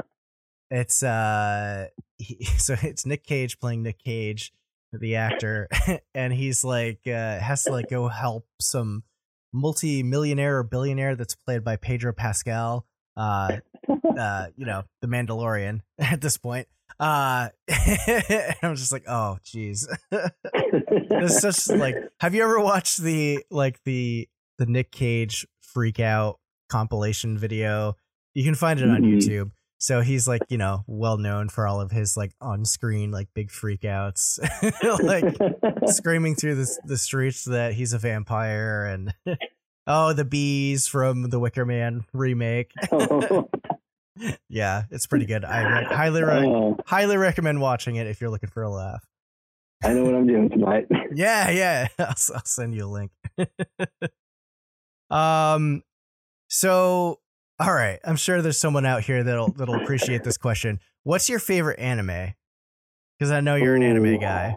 it's uh, he, *laughs* so it's Nick Cage playing Nick Cage, the actor, *laughs* and he's like uh, has to like go help some multi-millionaire or billionaire that's played by Pedro Pascal. Uh, uh, you know, the Mandalorian *laughs* at this point. Uh, I'm just like, oh, jeez. it's just like, have you ever watched the like the the Nick Cage freak out compilation video? You can find it on mm-hmm. YouTube. So he's like, you know, well known for all of his like on screen like big freakouts, *laughs* like *laughs* screaming through the the streets that he's a vampire and *laughs* oh the bees from the Wicker Man remake. Oh yeah, it's pretty good. I re- highly re- oh. highly recommend watching it if you're looking for a laugh. I know what I'm doing tonight. yeah, yeah. I'll, I'll send you a link. um, so all right, I'm sure there's someone out here that'll that'll appreciate this question. What's your favorite anime? Because I know you're an anime guy.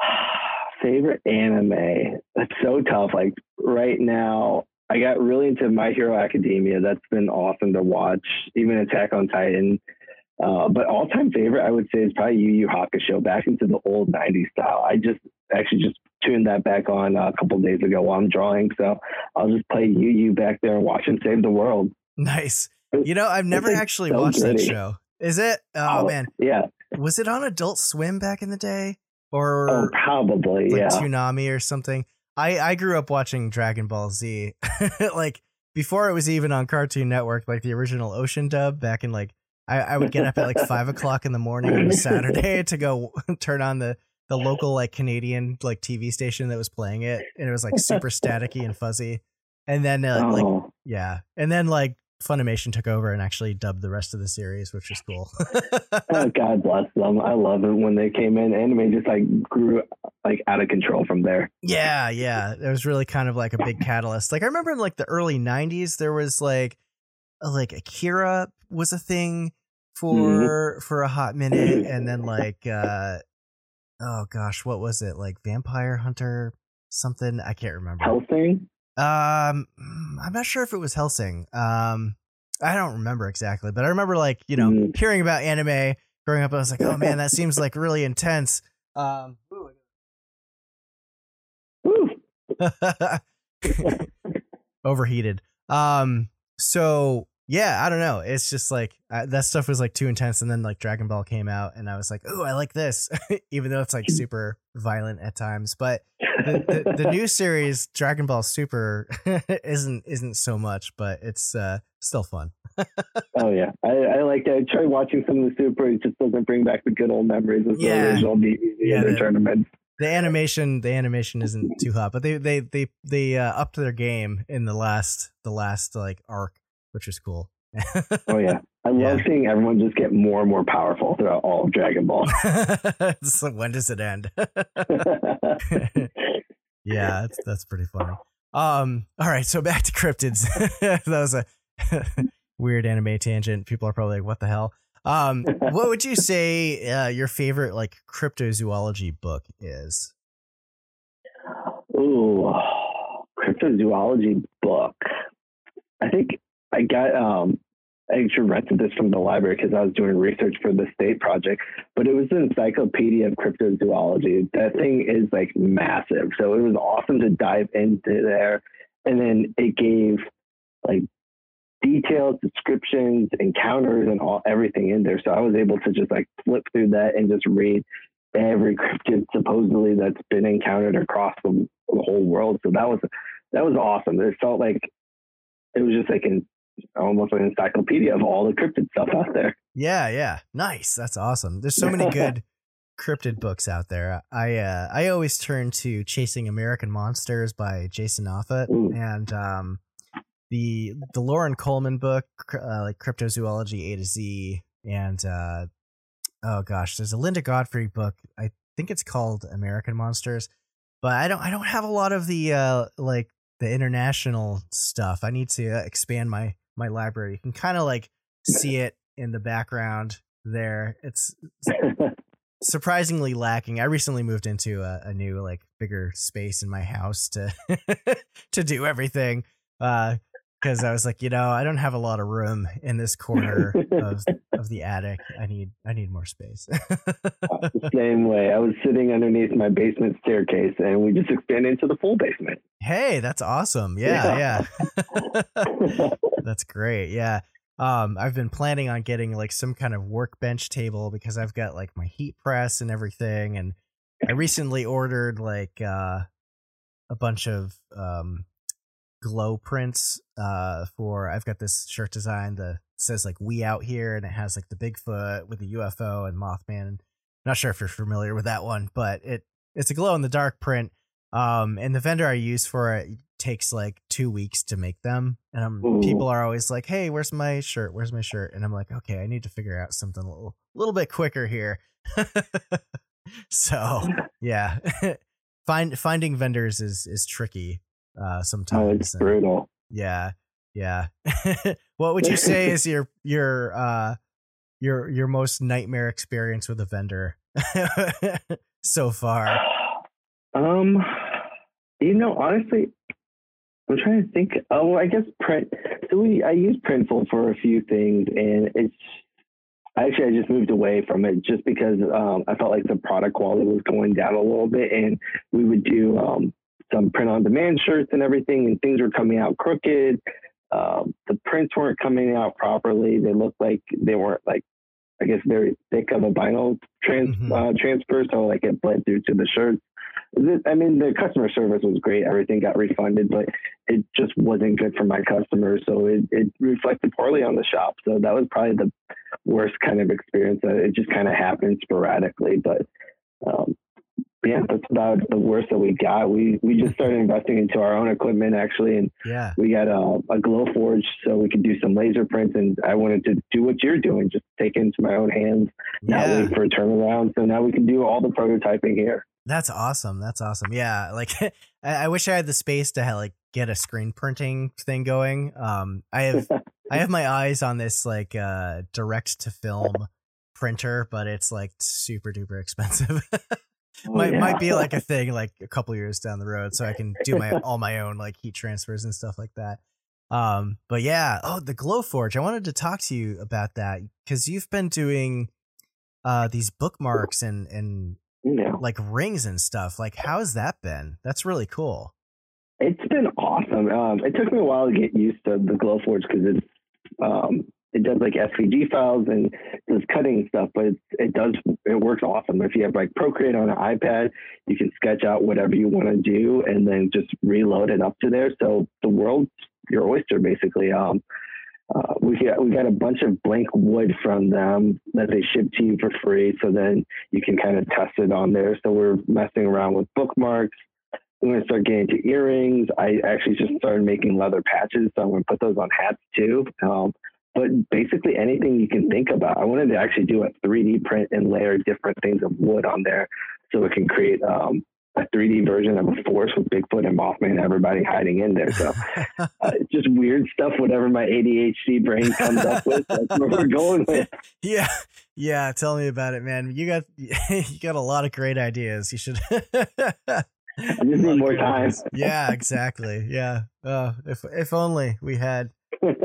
*sighs* favorite anime? That's so tough. Like right now, I got really into My Hero Academia. That's been awesome to watch. Even Attack on Titan. Uh, but all time favorite, I would say, is probably Yu Yu Hakusho, back into the old 90s style. I just actually just tuned that back on a couple days ago while I'm drawing. So I'll just play Yu Yu back there and watch him save the world. Nice. You know, I've never actually so watched that show. Is it? Oh, oh, man. Yeah. Was it on Adult Swim back in the day? Or oh, probably, like yeah. Toonami or something? I I grew up watching Dragon Ball Z, *laughs* like before it was even on Cartoon Network, like the original Ocean dub back in like I, I would get up at like five o'clock in the morning on a *laughs* Saturday to go *laughs* turn on the the local like Canadian like TV station that was playing it, and it was like super *laughs* staticky and fuzzy. And then uh, oh. like yeah, and then like Funimation took over and actually dubbed the rest of the series, which is cool. *laughs* oh, God bless them. I love it when they came in. Anime just like grew like out of control from there. Yeah, yeah. It was really kind of like a big catalyst. Like I remember in like the early '90s, there was like like Akira was a thing for mm-hmm. for a hot minute, and then like uh oh gosh, what was it? Like Vampire Hunter something? I can't remember. Helsing? Um, I'm not sure if it was Helsing. Um, I don't remember exactly, but I remember like you know mm. hearing about anime growing up. I was like, oh man, that *laughs* seems like really intense. Um, *laughs* *laughs* overheated. Um, so yeah, I don't know. It's just like uh, that stuff was like too intense, and then like Dragon Ball came out, and I was like, "Oh, I like this," *laughs* even though it's like super violent at times. But the, the, *laughs* the new series, Dragon Ball Super, *laughs* isn't isn't so much, but it's uh, still fun. oh yeah, I, I like. I tried watching some of the Super. It just doesn't bring back the good old memories of yeah. the original DVD yeah, the, tournament. The animation, the animation isn't too hot, but they they they they uh, upped their game in the last the last like arc which is cool. oh yeah, I love yeah. seeing everyone just get more and more powerful throughout all of Dragon Ball. *laughs* so when does it end? *laughs* yeah, that's that's pretty funny. Um, all right, so back to cryptids. *laughs* that was a weird anime tangent. People are probably like, "What the hell?" Um, what would you say uh, your favorite like cryptozoology book is? Ooh, cryptozoology book. I think I got um I actually rented this from the library because I was doing research for the state project, but it was an encyclopedia of cryptozoology. That thing is like massive. So it was awesome to dive into there. And then it gave like details, descriptions, encounters, and all everything in there. So I was able to just like flip through that and just read every cryptid supposedly that's been encountered across the, the whole world. So that was that was awesome. It felt like it was just like an almost an encyclopedia of all the cryptid stuff out there. Yeah, yeah, nice. That's awesome. There's so many good *laughs* cryptid books out there. I uh, I always turn to Chasing American Monsters by Jason Offutt Ooh. and um, the the Loren Coleman book, uh, like Cryptozoology A to Z, and uh, oh gosh, there's a Linda Godfrey book. I think it's called American Monsters, but I don't I don't have a lot of the uh, like the international stuff. I need to uh, expand my my library. You can kind of like see it in the background there. It's *laughs* surprisingly lacking. I recently moved into a, a new like bigger space in my house to *laughs* to do everything. Uh because I was like, you know, I don't have a lot of room in this corner of *laughs* of the attic. I need I need more space. the *laughs* same way. I was sitting underneath my basement staircase and we just expanded into the full basement. hey, that's awesome. Yeah, yeah. *laughs* that's great. Yeah. Um, I've been planning on getting like some kind of workbench table because I've got like my heat press and everything, and I recently ordered like uh, a bunch of um, glow prints uh, for. I've got this shirt design that says like "We out here" and it has like the Bigfoot with the UFO and Mothman. Not sure if you're familiar with that one, but it it's a glow in the dark print. Um, and the vendor I use for it takes like two weeks to make them. And I'm, people are always like, "Hey, where's my shirt? Where's my shirt?" And I'm like, "Okay, I need to figure out something a little, little bit quicker here." *laughs* so *laughs* yeah, *laughs* find finding vendors is is tricky uh, Oh, sometimes. it's and- brutal. yeah, yeah. *laughs* what would you say *laughs* is your your uh your your most nightmare experience with a vendor *laughs* so far? Um, you know, honestly, I'm trying to think. Oh, I guess print. So we, I use Printful for a few things, and it's actually I just moved away from it just because um, I felt like the product quality was going down a little bit, and we would do um, some print-on-demand shirts and everything, and things were coming out crooked. Um, the prints weren't coming out properly. They looked like they weren't like I guess very thick of a vinyl trans Mhm. uh, transfer, so like it bled through to the shirts. I mean, the customer service was great. Everything got refunded, but it just wasn't good for my customers. So it, it reflected poorly on the shop. So that was probably the worst kind of experience. It just kind of happened sporadically, but um, yeah, that's about the worst that we got. We we just started *laughs* investing into our own equipment actually, and Yeah. we got a, a Glowforge so we could do some laser prints. And I wanted to do what you're doing, just take it into my own hands, not Yeah. wait for a turnaround. So now we can do all the prototyping here. That's awesome. That's awesome. Yeah, like *laughs* I, I wish I had the space to like get a screen printing thing going. Um, I have I have my eyes on this like uh direct to film printer, but it's like super duper expensive. *laughs* Oh, might yeah. might be like a thing like a couple years down the road, so I can do my *laughs* all my own like heat transfers and stuff like that. Um, but yeah, oh the Glowforge. I wanted to talk to you about that because you've been doing uh these bookmarks and and yeah. like rings and stuff. Like, how's that been? That's really cool. It's been awesome. Um, it took me a while to get used to the Glowforge because it's um, it does like SVG files and does cutting stuff, but it does it works awesome. If you have like Procreate on an iPad, you can sketch out whatever you want to do and then just reload it up to there. So the world's your oyster basically. Um, uh, we got we got a bunch of blank wood from them that they ship to you for free, so then you can kind of test it on there. So we're messing around with bookmarks. I'm to start getting into earrings. I actually just started making leather patches, so I'm to put those on hats too. Um, but basically anything you can think about. I wanted to actually do a 3D print and layer different things of wood on there, so it can create um, a 3D version of a forest with Bigfoot and Mothman, and everybody hiding in there. So *laughs* uh, it's just weird stuff. Whatever my ADHD brain comes up with, that's where we're going with. *laughs* yeah, yeah. Tell me about it, man. You got *laughs* you got a lot of great ideas. You should. I just need more time. yeah, exactly. Yeah. Uh, if if only we had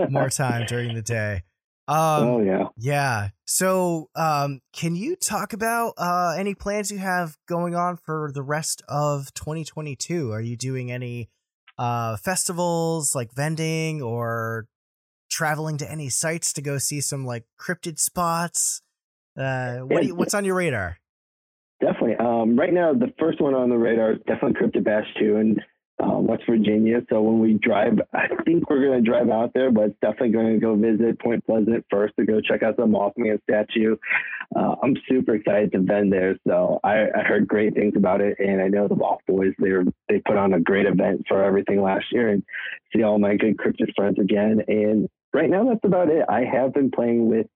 more time during the day. *laughs* Um, oh yeah. Yeah. So, um, can you talk about uh, any plans you have going on for the rest of 2022? Are you doing any uh, festivals like vending or traveling to any sites to go see some like cryptid spots? Uh, what do you, what's on your radar? Definitely. Um, right now, the first one on the radar is definitely Cryptid Bash 2 in uh, West Virginia. So when we drive, *laughs* I think we're going to drive out there, but definitely going to go visit Point Pleasant first to go check out the Mothman statue. Uh, I'm super excited to been there. So I, I, heard great things about it, and I know the Loft Boys they they put on a great event for everything last year, and see all my good cryptid friends again. And right now, that's about it. I have been playing with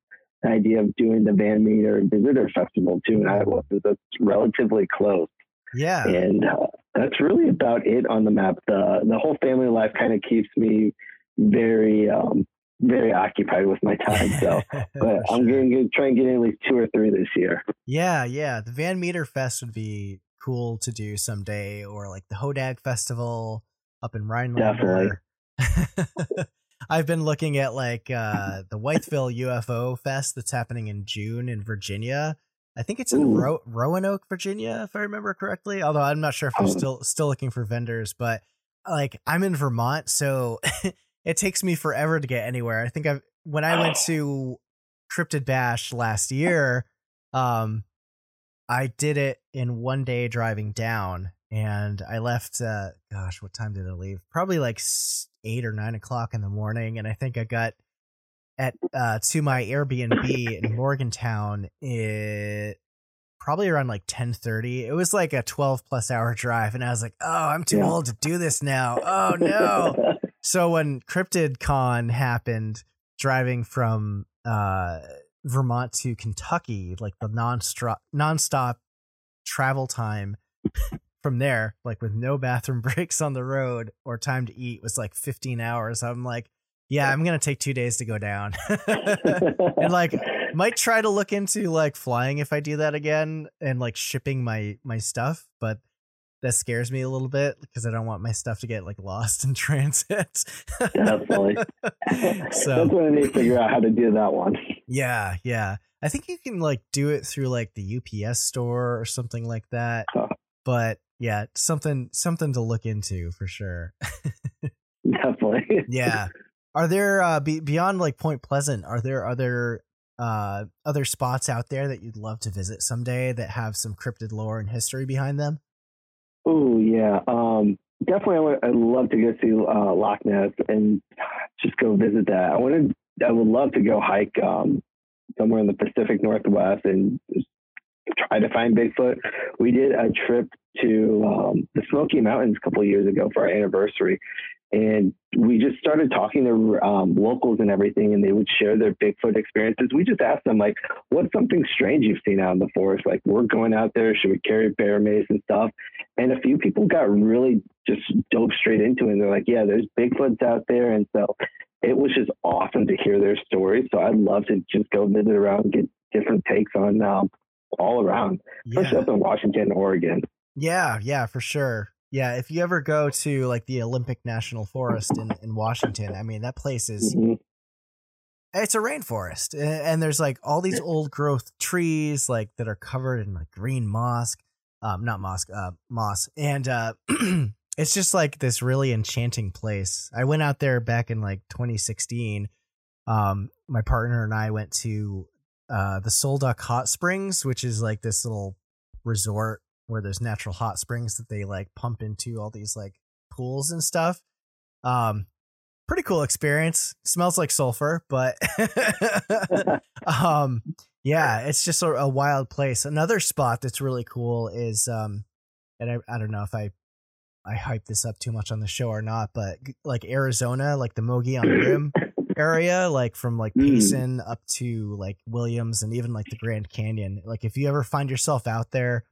the idea of doing the Van Meter Visitor Festival too in Iowa. So that's relatively close. Yeah. And uh, that's really about it on the map. The the whole family life kind of keeps me very um, very occupied with my time. So, *laughs* but I'm going to try and get at least two or three this year. Yeah, yeah. The Van Meter Fest would be cool to do someday, or like the Hodag Festival up in Rhinelander. Definitely. *laughs* I've been looking at like uh, the Wytheville UFO Fest that's happening in June in Virginia. I think it's in Ro- Roanoke, Virginia, if I remember correctly. Although I'm not sure if they're oh. still still looking for vendors, but like I'm in Vermont, so *laughs* it takes me forever to get anywhere. I think I've when I went to Cryptid Bash last year, um, I did it in one day driving down, and I left. Uh, gosh, what time did I leave? Probably like eight or nine o'clock in the morning, and I think I got at uh, to my Airbnb in *laughs* Morgantown. It probably around like 10:30. It was like a 12 plus hour drive and I was like, "Oh, I'm too yeah. old to do this now. Oh *laughs* no." *laughs* so when Cryptid Con happened driving from uh, Vermont to Kentucky, like the non-stop non-stop travel time from there, like with no bathroom breaks on the road or time to eat was like 15 hours. I'm like, yeah, I'm gonna take two days to go down, *laughs* *laughs* and like might try to look into like flying if I do that again and like shipping my my stuff, but that scares me a little bit because I don't want my stuff to get like lost in *laughs* transit. Definitely. so that's what I need to figure out how to do that one. Yeah, yeah. I think you can like do it through like the UPS store or something like that. Huh. But yeah, something something to look into for sure. Definitely. yeah. Are there uh, be, beyond like Point Pleasant? Are there other uh, other spots out there that you'd love to visit someday that have some cryptid lore and history behind them? Oh yeah, um, definitely. I would, I'd love to go see uh, Loch Ness and just go visit that. I wanted. I would love to go hike um, somewhere in the Pacific Northwest and try to find Bigfoot. We did a trip to um, the Smoky Mountains a couple years ago for our anniversary, and we just started talking to um, locals and everything, and they would share their Bigfoot experiences. We just asked them, like, what's something strange you've seen out in the forest? Like, we're going out there, should we carry bear mace and stuff? And a few people got really just dove straight into it. And they're like, yeah, there's Bigfoots out there. And so it was just awesome to hear their stories. So I'd love to just go visit around and get different takes on um, all around, especially yeah. up in Washington, Oregon. Yeah, yeah, for sure. Yeah, if you ever go to like the Olympic National Forest in, in Washington, I mean that place is mm-hmm. it's a rainforest, and there's like all these old growth trees like that are covered in like green moss, um, not moss, uh, moss, and uh, *clears throat* it's just like this really enchanting place. I went out there back in like 2016. Um, my partner and I went to uh the Sol Duc Hot Springs, which is like this little resort where there's natural hot springs that they like pump into all these like pools and stuff. Um, pretty cool experience. Smells like sulfur, but *laughs* um, yeah, it's just a, a, wild place. Another spot that's really cool is um, and I I don't know if I I hype this up too much on the show or not, but like Arizona, like the Mogollon Rim area, like from like hmm. Payson up to like Williams and even like the Grand Canyon. Like if you ever find yourself out there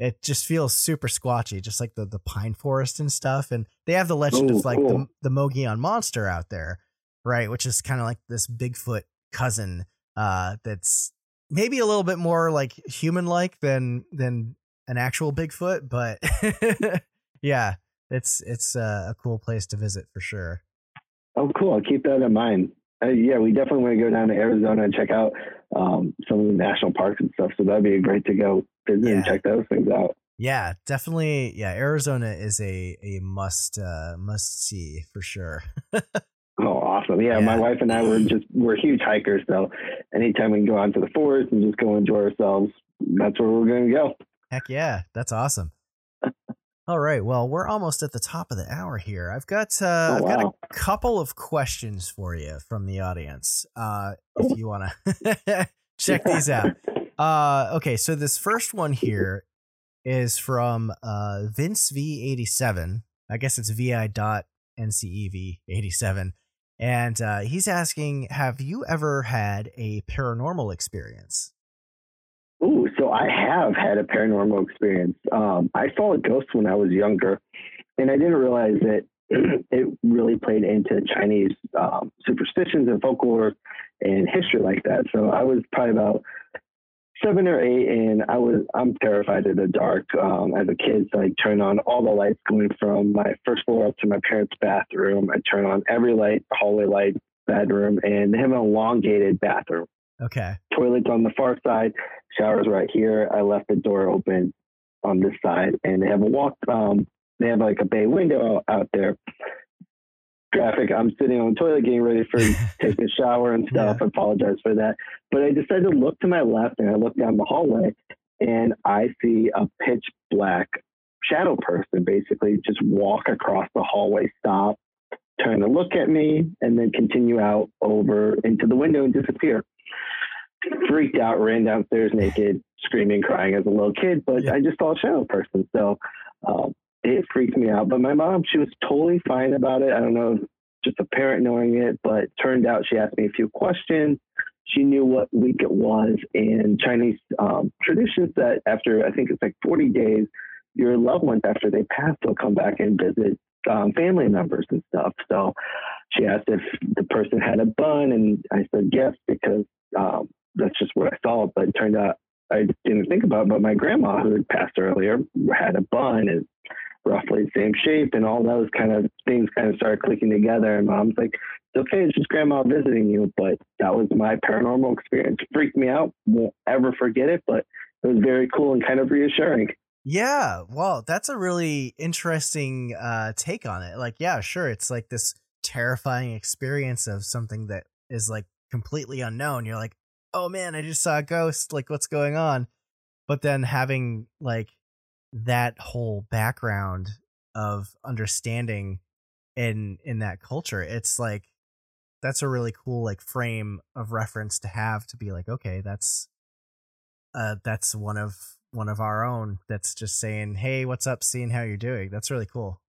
it just feels super squatchy, just like the the pine forest and stuff. And they have the legend Ooh, of like cool. the the Mogollon monster out there, right? Which is kind of like this Bigfoot cousin uh, that's maybe a little bit more like human like than than an actual Bigfoot, but *laughs* yeah, it's it's uh, a cool place to visit for sure. Oh, cool! I'll keep that in mind. Uh, yeah, we definitely want to go down to Arizona and check out um, some of the national parks and stuff. So that'd be great to go visit yeah. and check those things out. Yeah, definitely. Yeah, Arizona is a a must uh, must see for sure. *laughs* Oh, awesome! Yeah, Yeah. my wife and I were just we're huge hikers, so anytime we can go out to the forest and just go enjoy ourselves, that's where we're going to go. Heck yeah, that's awesome. All right, well, we're almost at the top of the hour here. I've got uh, Oh, I've got a couple of questions for you from the audience. Uh, if you want to *laughs* check these out. Uh, okay, so this first one here is from uh, Vince V87. I guess it's vi dot ncev 87 and uh, he's asking have you ever had a paranormal experience Ooh, so I have had a paranormal experience. Um, I saw a ghost when I was younger, and I didn't realize that *clears throat* it really played into Chinese um, superstitions and folklore and history like that. So I was probably about seven or eight, and I was I'm terrified of the dark um, as a kid. So I turn on all the lights going from my first floor up to my parents' bathroom. I turn on every light, hallway light, bedroom, and they have an elongated bathroom okay toilets on the far side, showers right here. I left the door open on this side, and they have a walk. Um, they have like a bay window out, there. Traffic. I'm sitting on the toilet, getting ready for *laughs* taking a shower and stuff. I apologize for that, but I decided to look to my left, and I look down the hallway, and I see a pitch black shadow person basically just walk across the hallway, stop, turn to look at me, and then continue out over into the window and disappear freaked out, ran downstairs naked, screaming, crying as a little kid. But Yeah. I just saw a shadow person, so um, it freaked me out. But my mom, she was totally fine about it. I don't know, just a parent knowing it, but turned out she asked me a few questions. She knew what week it was, and Chinese um, traditions that after I think it's like 40 days, your loved ones after they pass will come back and visit um, family members and stuff. So she asked if the person had a bun, and I said yes because um, that's just what I saw. But it turned out I didn't think about. It, but my grandma, who had passed earlier, had a bun and roughly the same shape, and all those kind of things kind of started clicking together. And mom's like, "It's okay, it's just grandma visiting you." But that was my paranormal experience. Freaked me out. Won't ever forget it. But it was very cool and kind of reassuring. Yeah, well, that's a really interesting uh take on it. Like, yeah, sure, it's like this terrifying experience of something that is like completely unknown. You're like, "Oh man, I just saw a ghost. Like, what's going on?" But then having like that whole background of understanding in in that culture, it's like that's a really cool like frame of reference to have to be like, okay, that's uh that's one of one of our own that's just saying, "Hey, what's up? Seeing how you're doing." That's really cool.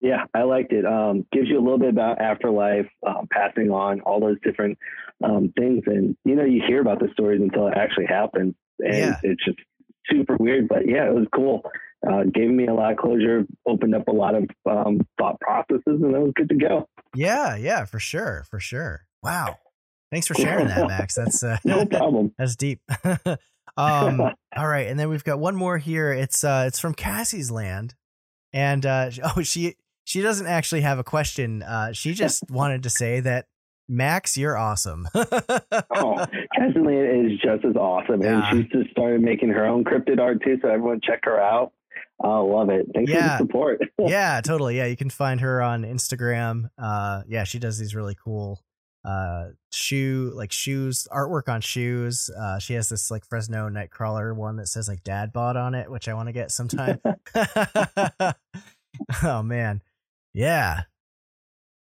Yeah, I liked it. Um, gives you a little bit about afterlife, um, passing on, all those different um, things, and you know you hear about the stories until it actually happens, and Yeah. it's just super weird. But yeah, it was cool. Uh, gave me a lot of closure, opened up a lot of um, thought processes, and it was good to go. Yeah, yeah, for sure, for sure. Wow. Thanks for *laughs* sharing that, Max. That's uh, No problem. *laughs* that's deep. *laughs* um, all right, and then we've got one more here. It's uh, it's from Cassie's Land, and uh, oh, she she doesn't actually have a question. Uh, she *laughs* just wanted to say that Max, you're awesome. *laughs* oh, Cassidy is just as awesome, Yeah. and she's just started making her own cryptid art too. So everyone check her out. I love it. Thanks Yeah. for the support. *laughs* yeah, totally. Yeah, you can find her on Instagram. Uh, yeah, she does these really cool uh shoe like shoes artwork on shoes. Uh, she has this like Fresno Nightcrawler one that says like Dad bought on it, which I want to get sometime. oh man, yeah,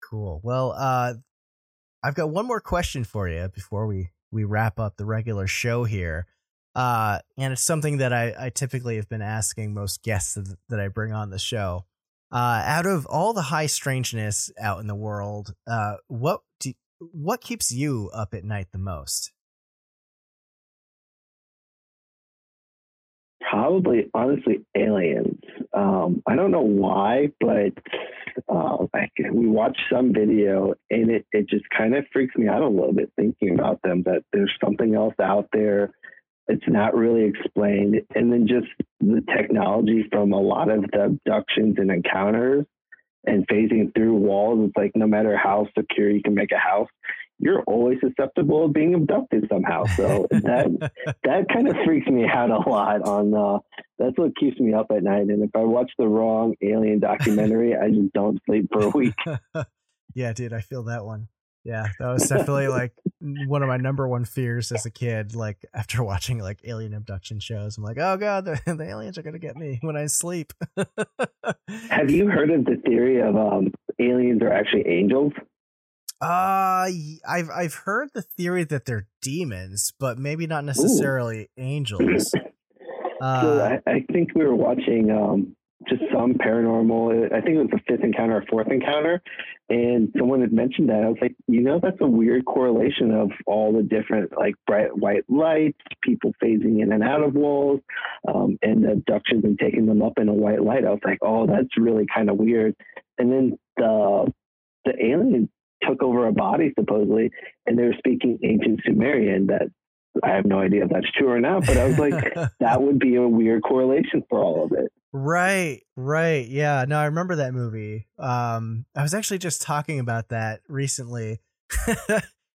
cool. Well, uh, I've got one more question for you before we we wrap up the regular show here. Uh, and it's something that I, I typically have been asking most guests that, that I bring on the show. Uh, out of all the high strangeness out in the world, uh, what do, what keeps you up at night the most? Probably, honestly, aliens. Um, I don't know why, but uh, I, we watched some video and it, it just kind of freaks me out a little bit thinking about them that there's something else out there. It's not really explained. And then just the technology from a lot of the abductions and encounters and phasing through walls. It's like no matter how secure you can make a house, you're always susceptible of being abducted somehow. So that *laughs* that kind of freaks me out a lot on uh that's what keeps me up at night and if i watch the wrong alien documentary i just don't sleep for a week *laughs* yeah, dude, I feel that one. Yeah, that was definitely like one of my number one fears as a kid. Like after *laughs* watching like alien abduction shows, I'm like, oh god, the, the aliens are gonna get me when I sleep. Have you heard of the theory of um, aliens are actually angels? Uh, I've I've heard the theory that they're demons, but maybe not necessarily Ooh. angels. *laughs* Uh, so I, I, think we were watching um, just some paranormal. I think it was the fifth encounter or fourth encounter, and someone had mentioned that. I was like, you know, that's a weird correlation of all the different like bright white lights, people phasing in and out of walls, um, and abductions and taking them up in a white light. I was like, oh, that's really kind of weird. And then the the alien took over a body supposedly, and they were speaking ancient Sumerian that I have no idea if that's true or not, but I was like, *laughs* that would be a weird correlation for all of it. Right, right. Yeah. No, I remember that movie. Um, I was actually just talking about that recently. *laughs*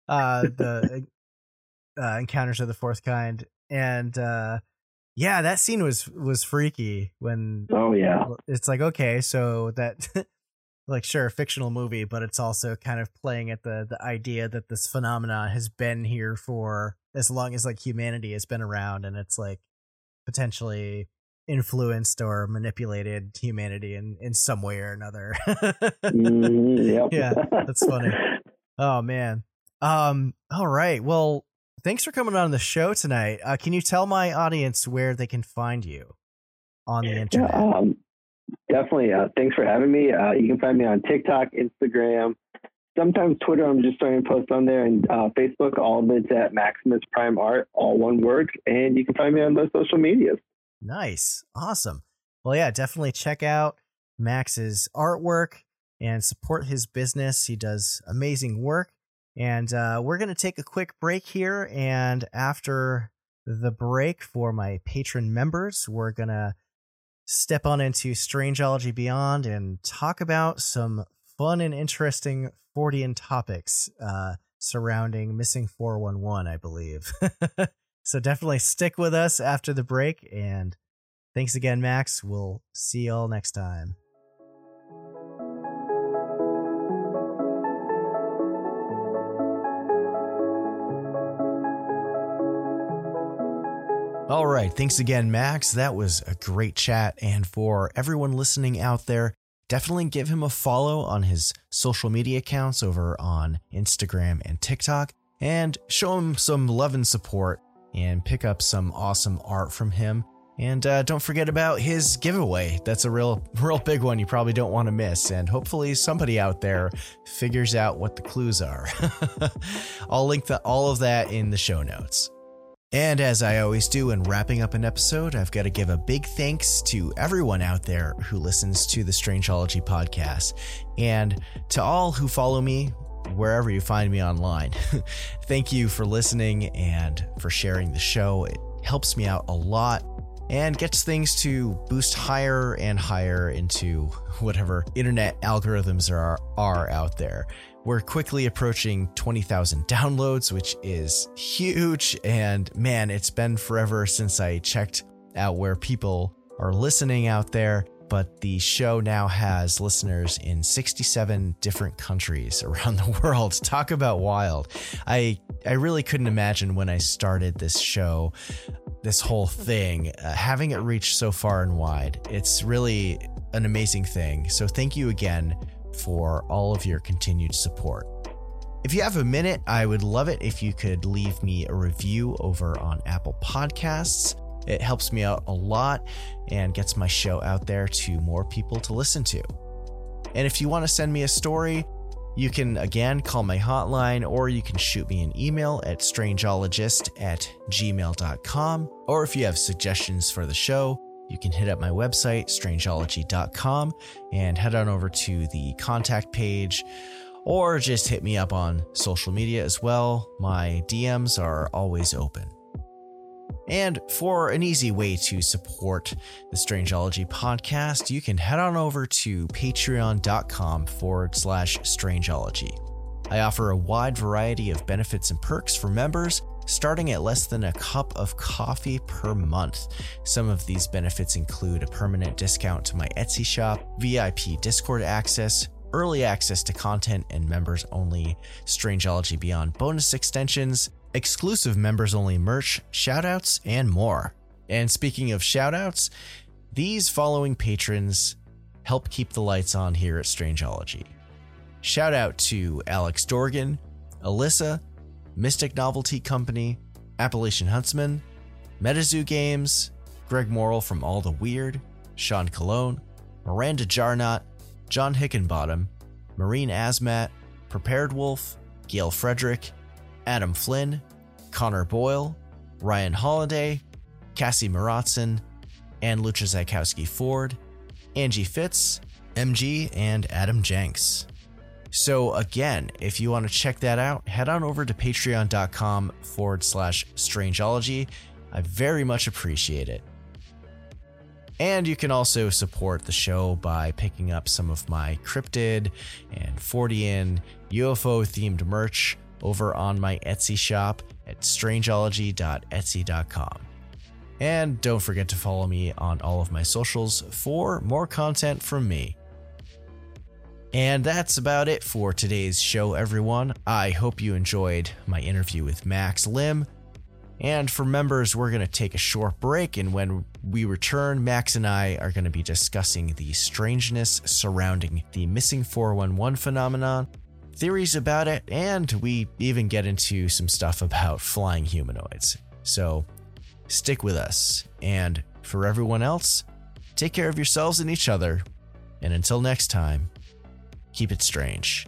uh, the *laughs* uh, Encounters of the Fourth Kind, and uh, yeah, that scene was was freaky. When oh yeah, it's like okay, so that like sure a fictional movie, but it's also kind of playing at the the idea that this phenomenon has been here for as long as like humanity has been around, and it's like potentially influenced or manipulated humanity in in some way or another. *laughs* mm. Yeah, that's funny. *laughs* Oh man. Um. All right. Well, thanks for coming on the show tonight. Uh, can you tell my audience where they can find you on the internet? Um, definitely. Uh, thanks for having me. Uh, you can find me on TikTok, Instagram, sometimes Twitter. I'm just starting to post on there, and uh, Facebook. All of it's at Maximus Prime Art, all one word. And you can find me on those social medias. Nice. Awesome. Well, yeah, definitely check out Max's artwork and support his business. He does amazing work. And uh, we're going to take a quick break here. And after the break for my patron members, we're going to step on into Strangeology Beyond and talk about some fun and interesting Fortean topics uh, surrounding Missing 411, I believe. *laughs* So definitely stick with us after the break. And thanks again, Max. We'll see y'all next time. All right. Thanks again, Max. That was a great chat. And for everyone listening out there, definitely give him a follow on his social media accounts over on Instagram and TikTok and show him some love and support and pick up some awesome art from him. And uh, don't forget about his giveaway. That's a real, *laughs* real big one you probably don't want to miss. And hopefully, somebody out there figures out what the clues are. *laughs* I'll link the, all of that in the show notes. And as I always do in wrapping up an episode, I've got to give a big thanks to everyone out there who listens to the Strangeology podcast. And to all who follow me wherever you find me online. *laughs* Thank you for listening and for sharing the show. It helps me out a lot and gets things to boost higher and higher into *laughs* whatever internet algorithms are, are out there. We're quickly approaching 20,000 downloads, which is huge. And man, it's been forever since I checked out where people are listening out there but the show now has listeners in 67 different countries *laughs* around the world. Talk about wild. I I really couldn't imagine when I started this show, this whole thing, uh, having it reach so far and wide. It's really an amazing thing. So thank you again for all of your continued support. If you have a minute, I would love it if you could leave me a review over on Apple Podcasts. It helps me out a lot and gets my show out there to more people to listen to. And if you want to send me a story, you can again call my hotline or you can shoot me an email at strangeologist at gmail.com. Or if you have suggestions for the show, you can hit up my website, strangeology.com, and head on over to the contact page or just hit me up on social media as well. My DMs are always open. And for an easy way to support the Strangeology podcast, you can head on over to patreon.com forward slash strangeology. I offer a wide variety of benefits and perks for members, starting at less than a cup of coffee per month. Some of these benefits include a permanent discount to my Etsy shop, VIP Discord access, early access to content and members only Strangeology Beyond bonus extensions, exclusive members only merch, shoutouts, and more. And speaking of shoutouts, these following patrons help keep the lights on here at Strangeology. Shout out to Alex Dorgan, Alyssa, Mystic Novelty Company, Appalachian Huntsman, MetaZoo Games, Greg Morrill from All the Weird, Sean Cologne, Miranda Jarnot, John Hickenbottom, Marine Asmat, Prepared Wolf, Gail Frederick, Adam Flynn, Connor Boyle, Ryan Holiday, Cassie Maratson, and Lucha Ford, Angie Fitz, MG, and Adam Jenks. So, again, if you want to check that out, head on over to patreon.com forward slash strangeology. I very much appreciate it. And you can also support the show by picking up some of my cryptid and Fortean UFO themed merch over on my Etsy shop at strangeology.etsy.com. And don't forget to follow me on all of my socials for more content from me. And that's about it for today's show, everyone. I hope you enjoyed my interview with Max Lim. And for members, we're going to take a short break. And when we return, Max and I are going to be discussing the strangeness surrounding the missing 411 phenomenon, theories about it, and we even get into some stuff about flying humanoids. So stick with us. And for everyone else, take care of yourselves and each other. And until next time, keep it strange.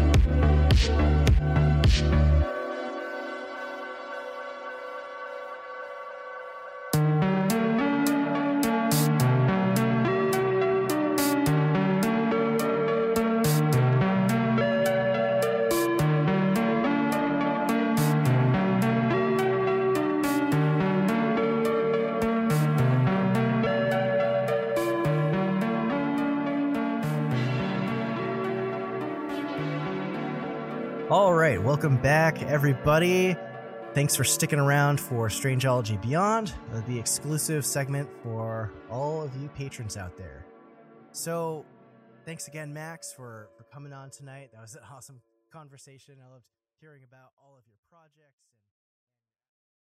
welcome back, everybody. Thanks for sticking around for Strangeology Beyond, uh, the exclusive segment for all of you patrons out there. So, thanks again, Max, for, for coming on tonight. That was an *laughs* awesome conversation. I loved hearing about all of.